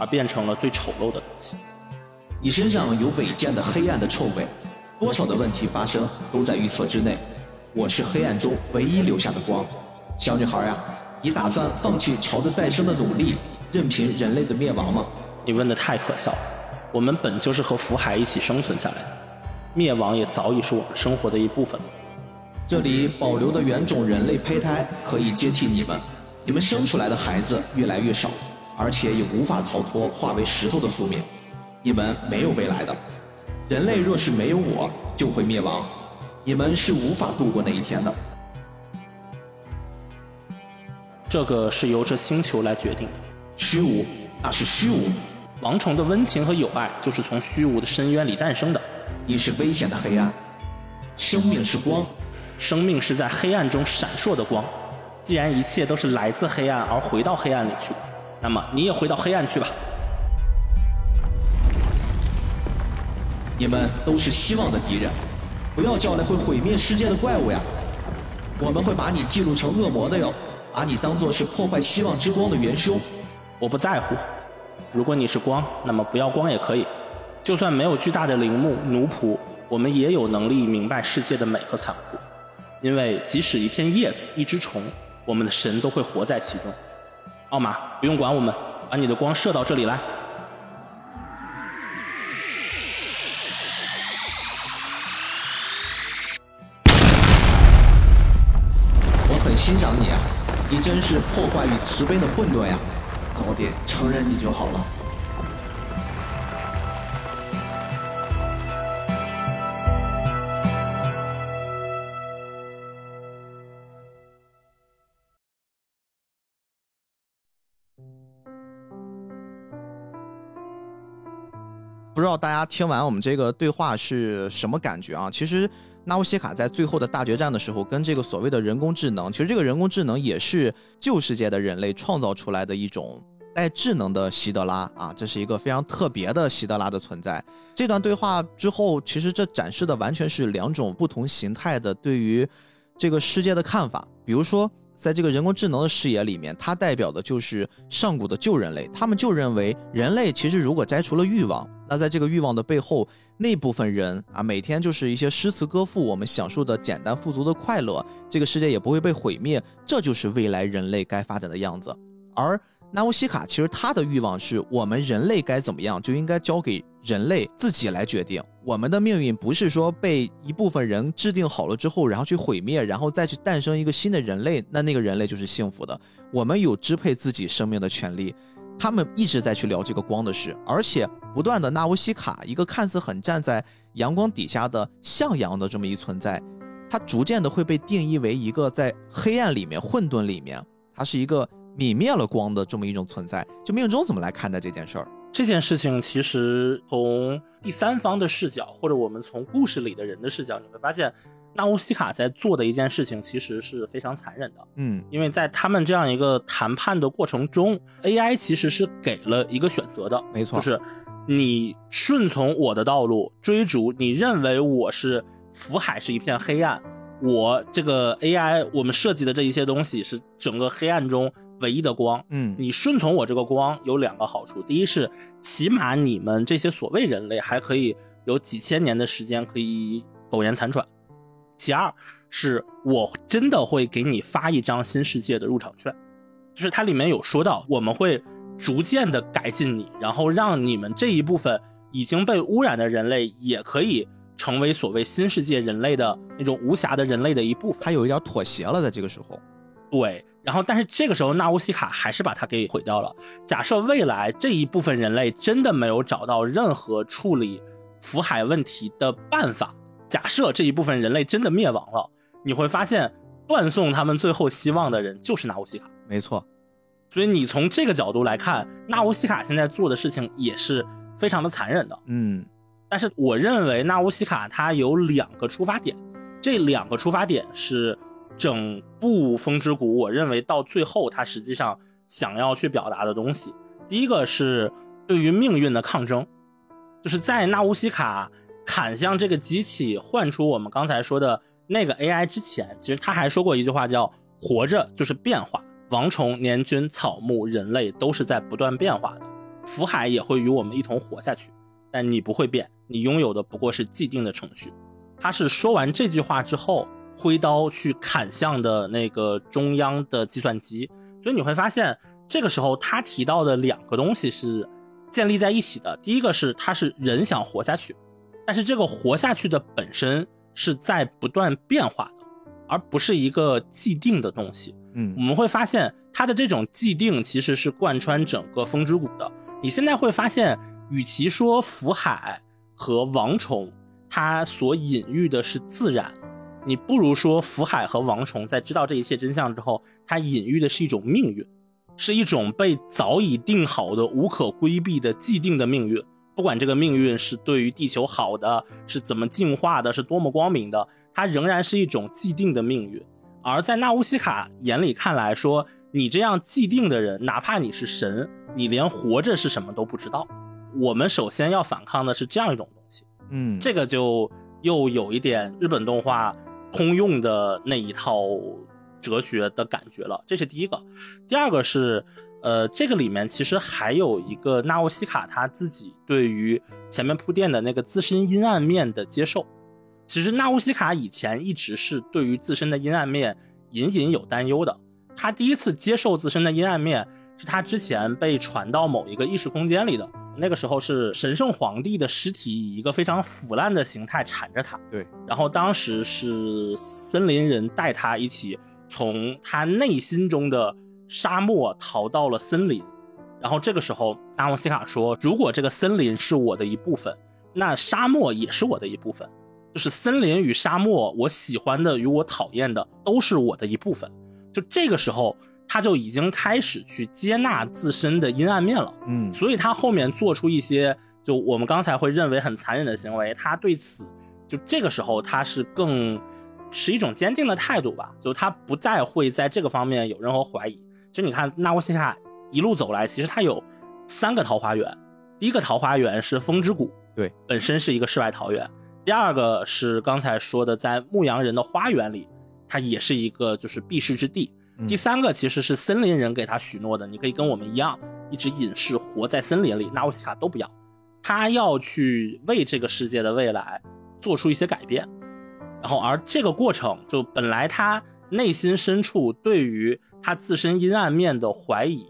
而变成了最丑陋的东西。你身上有违建的黑暗的臭味，多少的问题发生都在预测之内。我是黑暗中唯一留下的光，小女孩呀，你打算放弃朝着再生的努力，任凭人类的灭亡吗？你问的太可笑了。我们本就是和福海一起生存下来的，灭亡也早已是我们生活的一部分。这里保留的原种人类胚胎可以接替你们，你们生出来的孩子越来越少，而且也无法逃脱化为石头的宿命。你们没有未来的，人类若是没有我，就会灭亡。你们是无法度过那一天的。这个是由这星球来决定的。虚无，那是虚无。王虫的温情和友爱就是从虚无的深渊里诞生的。你是危险的黑暗。生命是光，生命是在黑暗中闪烁的光。既然一切都是来自黑暗而回到黑暗里去，那么你也回到黑暗去吧。你们都是希望的敌人。不要叫来会毁灭世界的怪物呀！我们会把你记录成恶魔的哟，把你当做是破坏希望之光的元凶。我不在乎，如果你是光，那么不要光也可以。就算没有巨大的陵墓奴仆，我们也有能力明白世界的美和残酷。因为即使一片叶子、一只虫，我们的神都会活在其中。奥马，不用管我们，把你的光射到这里来。我很欣赏你啊，你真是破坏与慈悲的混沌呀！老爹承认你就好了。不知道大家听完我们这个对话是什么感觉啊？其实。纳乌西卡在最后的大决战的时候，跟这个所谓的人工智能，其实这个人工智能也是旧世界的人类创造出来的一种带智能的希德拉啊，这是一个非常特别的希德拉的存在。这段对话之后，其实这展示的完全是两种不同形态的对于这个世界的看法。比如说，在这个人工智能的视野里面，它代表的就是上古的旧人类。他们就认为，人类其实如果摘除了欲望，那在这个欲望的背后，那部分人啊，每天就是一些诗词歌赋，我们享受的简单富足的快乐，这个世界也不会被毁灭，这就是未来人类该发展的样子。而纳乌西卡其实他的欲望是我们人类该怎么样，就应该交给人类自己来决定。我们的命运不是说被一部分人制定好了之后，然后去毁灭，然后再去诞生一个新的人类，那那个人类就是幸福的。我们有支配自己生命的权利。他们一直在去聊这个光的事，而且不断的纳乌西卡，一个看似很站在阳光底下的向阳的这么一存在，它逐渐的会被定义为一个在黑暗里面、混沌里面，它是一个。泯灭了光的这么一种存在，就命中怎么来看待这件事儿？这件事情其实从第三方的视角，或者我们从故事里的人的视角，你会发现，纳乌西卡在做的一件事情其实是非常残忍的。嗯，因为在他们这样一个谈判的过程中，AI 其实是给了一个选择的，没错，就是你顺从我的道路，追逐你认为我是福海是一片黑暗，我这个 AI 我们设计的这一些东西是整个黑暗中。唯一的光，嗯，你顺从我这个光有两个好处，第一是起码你们这些所谓人类还可以有几千年的时间可以苟延残喘，其二是我真的会给你发一张新世界的入场券，就是它里面有说到我们会逐渐的改进你，然后让你们这一部分已经被污染的人类也可以成为所谓新世界人类的那种无瑕的人类的一部分，他有一点妥协了，在这个时候。对，然后但是这个时候纳乌西卡还是把它给毁掉了。假设未来这一部分人类真的没有找到任何处理福海问题的办法，假设这一部分人类真的灭亡了，你会发现断送他们最后希望的人就是纳乌西卡。没错，所以你从这个角度来看，纳乌西卡现在做的事情也是非常的残忍的。嗯，但是我认为纳乌西卡他有两个出发点，这两个出发点是。整部《风之谷》，我认为到最后，他实际上想要去表达的东西，第一个是对于命运的抗争，就是在纳乌西卡砍向这个机器，换出我们刚才说的那个 AI 之前，其实他还说过一句话，叫“活着就是变化，王虫、年菌、草木、人类都是在不断变化的，福海也会与我们一同活下去，但你不会变，你拥有的不过是既定的程序。”他是说完这句话之后。挥刀去砍向的那个中央的计算机，所以你会发现，这个时候他提到的两个东西是建立在一起的。第一个是他是人想活下去，但是这个活下去的本身是在不断变化的，而不是一个既定的东西。嗯，我们会发现它的这种既定其实是贯穿整个风之谷的。你现在会发现，与其说福海和王虫，它所隐喻的是自然。你不如说福海和王虫在知道这一切真相之后，它隐喻的是一种命运，是一种被早已定好的、无可规避的既定的命运。不管这个命运是对于地球好的，是怎么进化的，是多么光明的，它仍然是一种既定的命运。而在纳乌西卡眼里看来，说你这样既定的人，哪怕你是神，你连活着是什么都不知道。我们首先要反抗的是这样一种东西。嗯，这个就又有一点日本动画。通用的那一套哲学的感觉了，这是第一个。第二个是，呃，这个里面其实还有一个纳乌西卡他自己对于前面铺垫的那个自身阴暗面的接受。其实纳乌西卡以前一直是对于自身的阴暗面隐隐有担忧的。他第一次接受自身的阴暗面，是他之前被传到某一个意识空间里的。那个时候是神圣皇帝的尸体以一个非常腐烂的形态缠着他，对。然后当时是森林人带他一起从他内心中的沙漠逃到了森林。然后这个时候，纳沃西卡说：“如果这个森林是我的一部分，那沙漠也是我的一部分。就是森林与沙漠，我喜欢的与我讨厌的都是我的一部分。”就这个时候。他就已经开始去接纳自身的阴暗面了，嗯，所以他后面做出一些就我们刚才会认为很残忍的行为，他对此就这个时候他是更持一种坚定的态度吧，就他不再会在这个方面有任何怀疑。就你看纳沃西卡一路走来，其实他有三个桃花源，第一个桃花源是风之谷，对，本身是一个世外桃源；第二个是刚才说的在牧羊人的花园里，它也是一个就是避世之地。第三个其实是森林人给他许诺的，你可以跟我们一样，一直隐世活在森林里。纳乌西卡都不要，他要去为这个世界的未来做出一些改变。然后，而这个过程就本来他内心深处对于他自身阴暗面的怀疑，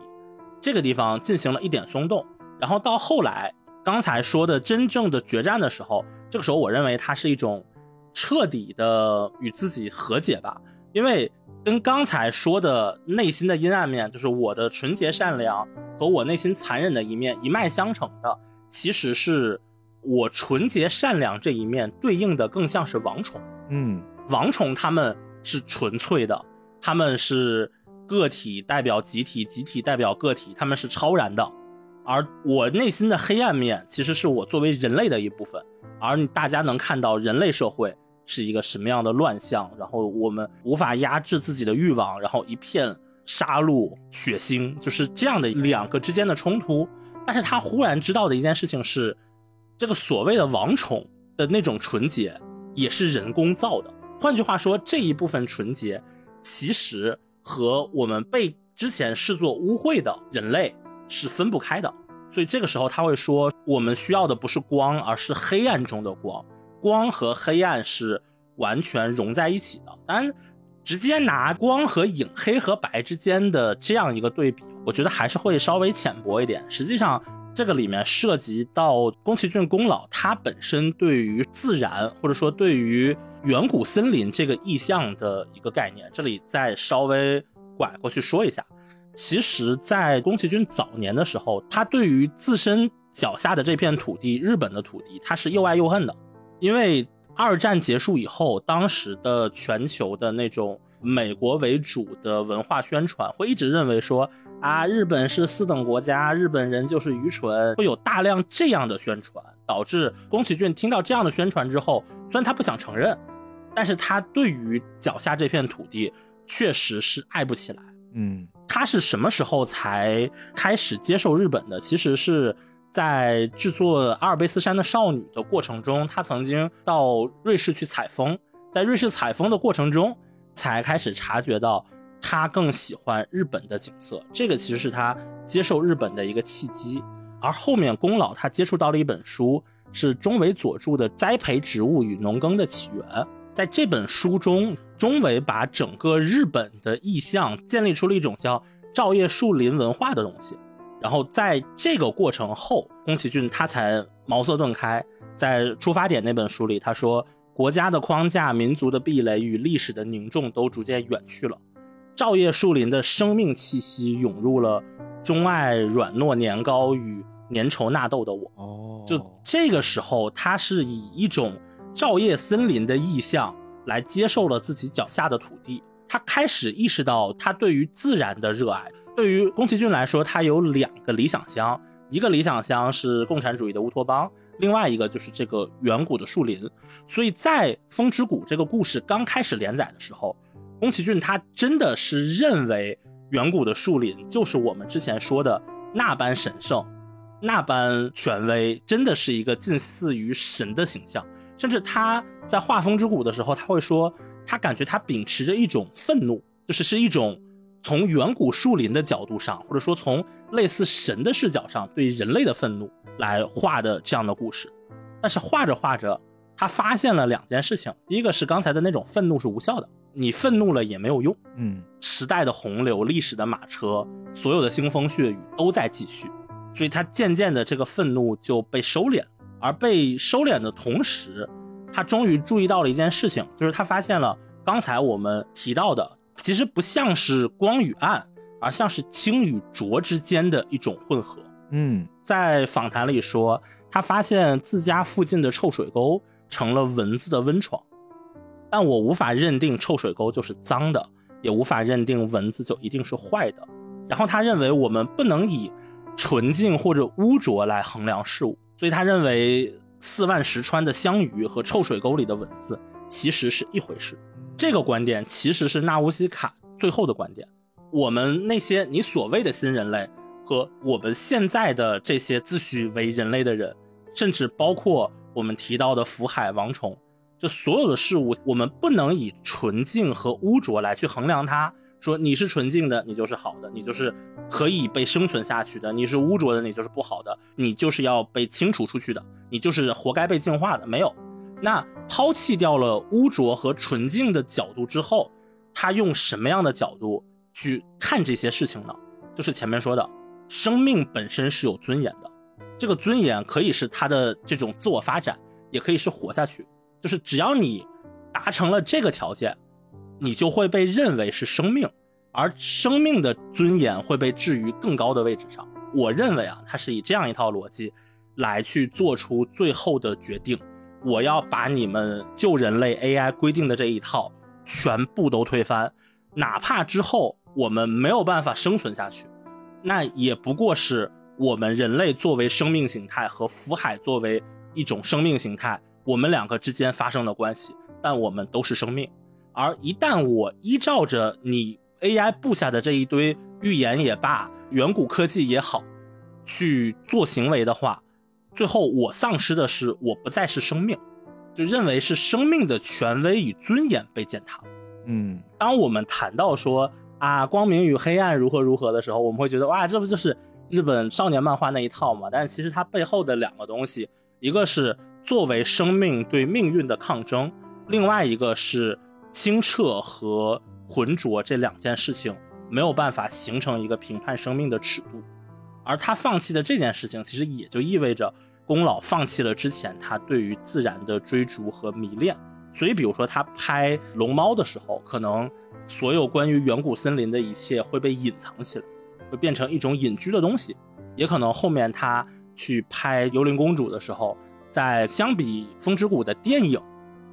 这个地方进行了一点松动。然后到后来，刚才说的真正的决战的时候，这个时候我认为它是一种彻底的与自己和解吧，因为。跟刚才说的内心的阴暗面，就是我的纯洁善良和我内心残忍的一面一脉相承的，其实是我纯洁善良这一面对应的更像是王宠。嗯，王宠他们是纯粹的，他们是个体代表集体，集体代表个体，他们是超然的。而我内心的黑暗面，其实是我作为人类的一部分，而大家能看到人类社会。是一个什么样的乱象？然后我们无法压制自己的欲望，然后一片杀戮、血腥，就是这样的两个之间的冲突。但是他忽然知道的一件事情是，这个所谓的王宠的那种纯洁也是人工造的。换句话说，这一部分纯洁其实和我们被之前视作污秽的人类是分不开的。所以这个时候他会说，我们需要的不是光，而是黑暗中的光。光和黑暗是完全融在一起的，当然，直接拿光和影、黑和白之间的这样一个对比，我觉得还是会稍微浅薄一点。实际上，这个里面涉及到宫崎骏宫老他本身对于自然或者说对于远古森林这个意象的一个概念，这里再稍微拐过去说一下。其实，在宫崎骏早年的时候，他对于自身脚下的这片土地，日本的土地，他是又爱又恨的。因为二战结束以后，当时的全球的那种美国为主的文化宣传，会一直认为说啊，日本是四等国家，日本人就是愚蠢，会有大量这样的宣传，导致宫崎骏听到这样的宣传之后，虽然他不想承认，但是他对于脚下这片土地确实是爱不起来。嗯，他是什么时候才开始接受日本的？其实是。在制作《阿尔卑斯山的少女》的过程中，他曾经到瑞士去采风，在瑞士采风的过程中，才开始察觉到他更喜欢日本的景色。这个其实是他接受日本的一个契机。而后面宫老他接触到了一本书，是中尾佐助的《栽培植物与农耕的起源》。在这本书中，中尾把整个日本的意象建立出了一种叫照叶树林文化的东西。然后在这个过程后，宫崎骏他才茅塞顿开。在出发点那本书里，他说：“国家的框架、民族的壁垒与历史的凝重都逐渐远去了，照叶树林的生命气息涌入了钟爱软糯年糕与粘稠纳豆的我。”哦，就这个时候，他是以一种照叶森林的意象来接受了自己脚下的土地。他开始意识到他对于自然的热爱。对于宫崎骏来说，他有两个理想乡，一个理想乡是共产主义的乌托邦，另外一个就是这个远古的树林。所以在《风之谷》这个故事刚开始连载的时候，宫崎骏他真的是认为远古的树林就是我们之前说的那般神圣、那般权威，真的是一个近似于神的形象。甚至他在画《风之谷》的时候，他会说，他感觉他秉持着一种愤怒，就是是一种。从远古树林的角度上，或者说从类似神的视角上对人类的愤怒来画的这样的故事，但是画着画着，他发现了两件事情。第一个是刚才的那种愤怒是无效的，你愤怒了也没有用。嗯，时代的洪流、历史的马车、所有的腥风血雨都在继续，所以他渐渐的这个愤怒就被收敛。而被收敛的同时，他终于注意到了一件事情，就是他发现了刚才我们提到的。其实不像是光与暗，而像是清与浊之间的一种混合。嗯，在访谈里说，他发现自家附近的臭水沟成了蚊子的温床，但我无法认定臭水沟就是脏的，也无法认定蚊子就一定是坏的。然后他认为我们不能以纯净或者污浊来衡量事物，所以他认为四万石川的香鱼和臭水沟里的蚊子其实是一回事。这个观点其实是纳乌西卡最后的观点。我们那些你所谓的新人类和我们现在的这些自诩为人类的人，甚至包括我们提到的福海王虫，这所有的事物，我们不能以纯净和污浊来去衡量它，说你是纯净的，你就是好的，你就是可以被生存下去的；你是污浊的，你就是不好的，你就是要被清除出去的，你就是活该被净化的。没有，那抛弃掉了污浊和纯净的角度之后，他用什么样的角度去看这些事情呢？就是前面说的，生命本身是有尊严的，这个尊严可以是他的这种自我发展，也可以是活下去。就是只要你达成了这个条件。你就会被认为是生命，而生命的尊严会被置于更高的位置上。我认为啊，它是以这样一套逻辑来去做出最后的决定。我要把你们旧人类 AI 规定的这一套全部都推翻，哪怕之后我们没有办法生存下去，那也不过是我们人类作为生命形态和福海作为一种生命形态，我们两个之间发生的关系，但我们都是生命。而一旦我依照着你 AI 布下的这一堆预言也罢，远古科技也好，去做行为的话，最后我丧失的是我不再是生命，就认为是生命的权威与尊严被践踏。嗯，当我们谈到说啊光明与黑暗如何如何的时候，我们会觉得哇，这不就是日本少年漫画那一套吗？但是其实它背后的两个东西，一个是作为生命对命运的抗争，另外一个是。清澈和浑浊这两件事情没有办法形成一个评判生命的尺度，而他放弃的这件事情，其实也就意味着宫老放弃了之前他对于自然的追逐和迷恋。所以，比如说他拍龙猫的时候，可能所有关于远古森林的一切会被隐藏起来，会变成一种隐居的东西；也可能后面他去拍幽灵公主的时候，在相比风之谷的电影。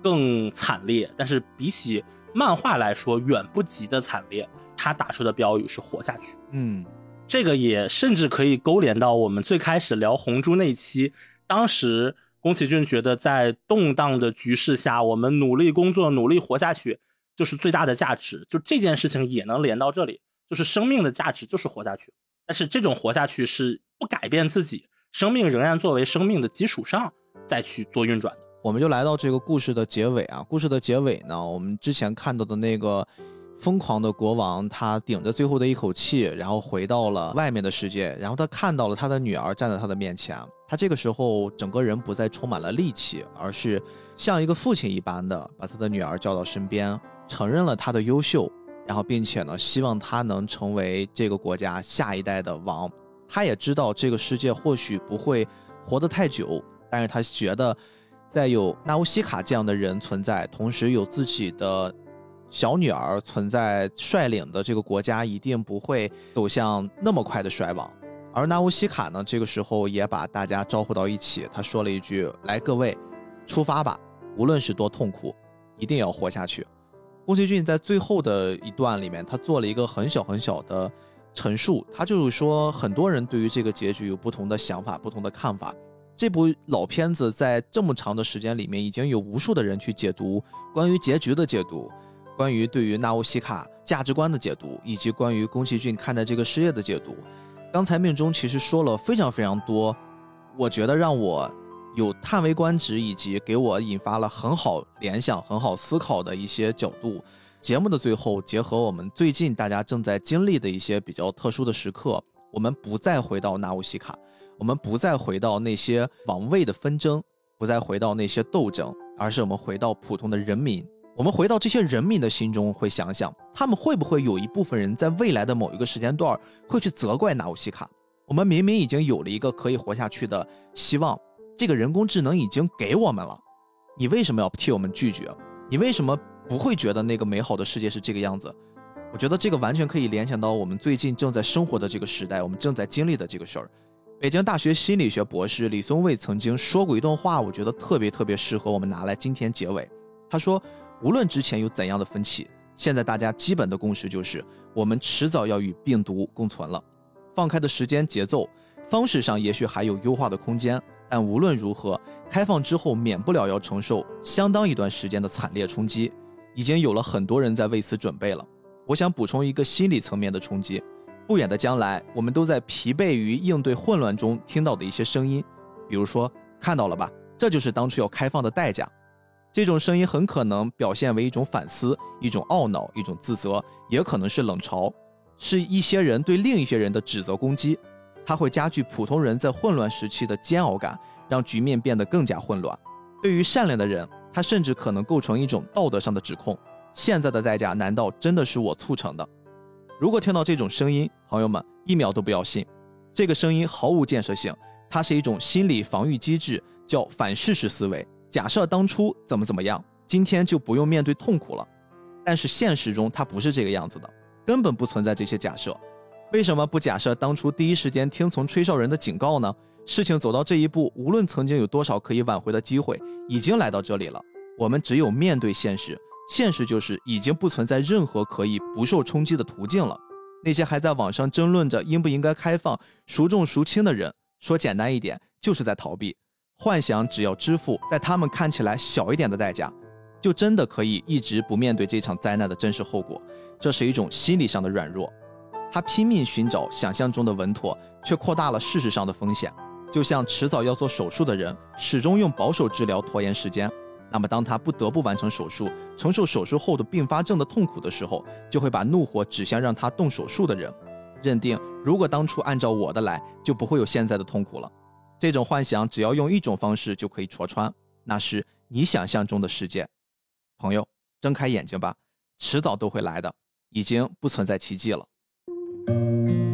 更惨烈，但是比起漫画来说，远不及的惨烈。他打出的标语是“活下去”。嗯，这个也甚至可以勾连到我们最开始聊红猪那期。当时宫崎骏觉得，在动荡的局势下，我们努力工作，努力活下去，就是最大的价值。就这件事情也能连到这里，就是生命的价值就是活下去。但是这种活下去是不改变自己，生命仍然作为生命的基础上再去做运转的。我们就来到这个故事的结尾啊！故事的结尾呢，我们之前看到的那个疯狂的国王，他顶着最后的一口气，然后回到了外面的世界，然后他看到了他的女儿站在他的面前，他这个时候整个人不再充满了力气，而是像一个父亲一般的把他的女儿叫到身边，承认了他的优秀，然后并且呢，希望他能成为这个国家下一代的王。他也知道这个世界或许不会活得太久，但是他觉得。在有纳乌西卡这样的人存在，同时有自己的小女儿存在，率领的这个国家一定不会走向那么快的衰亡。而纳乌西卡呢，这个时候也把大家招呼到一起，他说了一句：“来，各位，出发吧！无论是多痛苦，一定要活下去。”宫崎骏在最后的一段里面，他做了一个很小很小的陈述，他就是说，很多人对于这个结局有不同的想法，不同的看法。这部老片子在这么长的时间里面，已经有无数的人去解读关于结局的解读，关于对于纳乌西卡价值观的解读，以及关于宫崎骏看待这个事业的解读。刚才命中其实说了非常非常多，我觉得让我有叹为观止，以及给我引发了很好联想、很好思考的一些角度。节目的最后，结合我们最近大家正在经历的一些比较特殊的时刻，我们不再回到纳乌西卡。我们不再回到那些王位的纷争，不再回到那些斗争，而是我们回到普通的人民。我们回到这些人民的心中，会想想他们会不会有一部分人在未来的某一个时间段会去责怪纳乌西卡？我们明明已经有了一个可以活下去的希望，这个人工智能已经给我们了，你为什么要替我们拒绝？你为什么不会觉得那个美好的世界是这个样子？我觉得这个完全可以联想到我们最近正在生活的这个时代，我们正在经历的这个事儿。北京大学心理学博士李松蔚曾经说过一段话，我觉得特别特别适合我们拿来今天结尾。他说：“无论之前有怎样的分歧，现在大家基本的共识就是，我们迟早要与病毒共存了。放开的时间节奏方式上也许还有优化的空间，但无论如何，开放之后免不了要承受相当一段时间的惨烈冲击。已经有了很多人在为此准备了。我想补充一个心理层面的冲击。”不远的将来，我们都在疲惫于应对混乱中听到的一些声音，比如说，看到了吧，这就是当初要开放的代价。这种声音很可能表现为一种反思、一种懊恼、一种自责，也可能是冷嘲，是一些人对另一些人的指责攻击。它会加剧普通人在混乱时期的煎熬感，让局面变得更加混乱。对于善良的人，它甚至可能构成一种道德上的指控。现在的代价难道真的是我促成的？如果听到这种声音，朋友们一秒都不要信，这个声音毫无建设性，它是一种心理防御机制，叫反事实思维。假设当初怎么怎么样，今天就不用面对痛苦了。但是现实中它不是这个样子的，根本不存在这些假设。为什么不假设当初第一时间听从吹哨人的警告呢？事情走到这一步，无论曾经有多少可以挽回的机会，已经来到这里了。我们只有面对现实，现实就是已经不存在任何可以不受冲击的途径了。那些还在网上争论着应不应该开放孰重孰轻的人，说简单一点，就是在逃避。幻想只要支付在他们看起来小一点的代价，就真的可以一直不面对这场灾难的真实后果。这是一种心理上的软弱。他拼命寻找想象中的稳妥，却扩大了事实上的风险。就像迟早要做手术的人，始终用保守治疗拖延时间。那么，当他不得不完成手术，承受手术后的并发症的痛苦的时候，就会把怒火指向让他动手术的人，认定如果当初按照我的来，就不会有现在的痛苦了。这种幻想只要用一种方式就可以戳穿，那是你想象中的世界。朋友，睁开眼睛吧，迟早都会来的，已经不存在奇迹了。Thank you.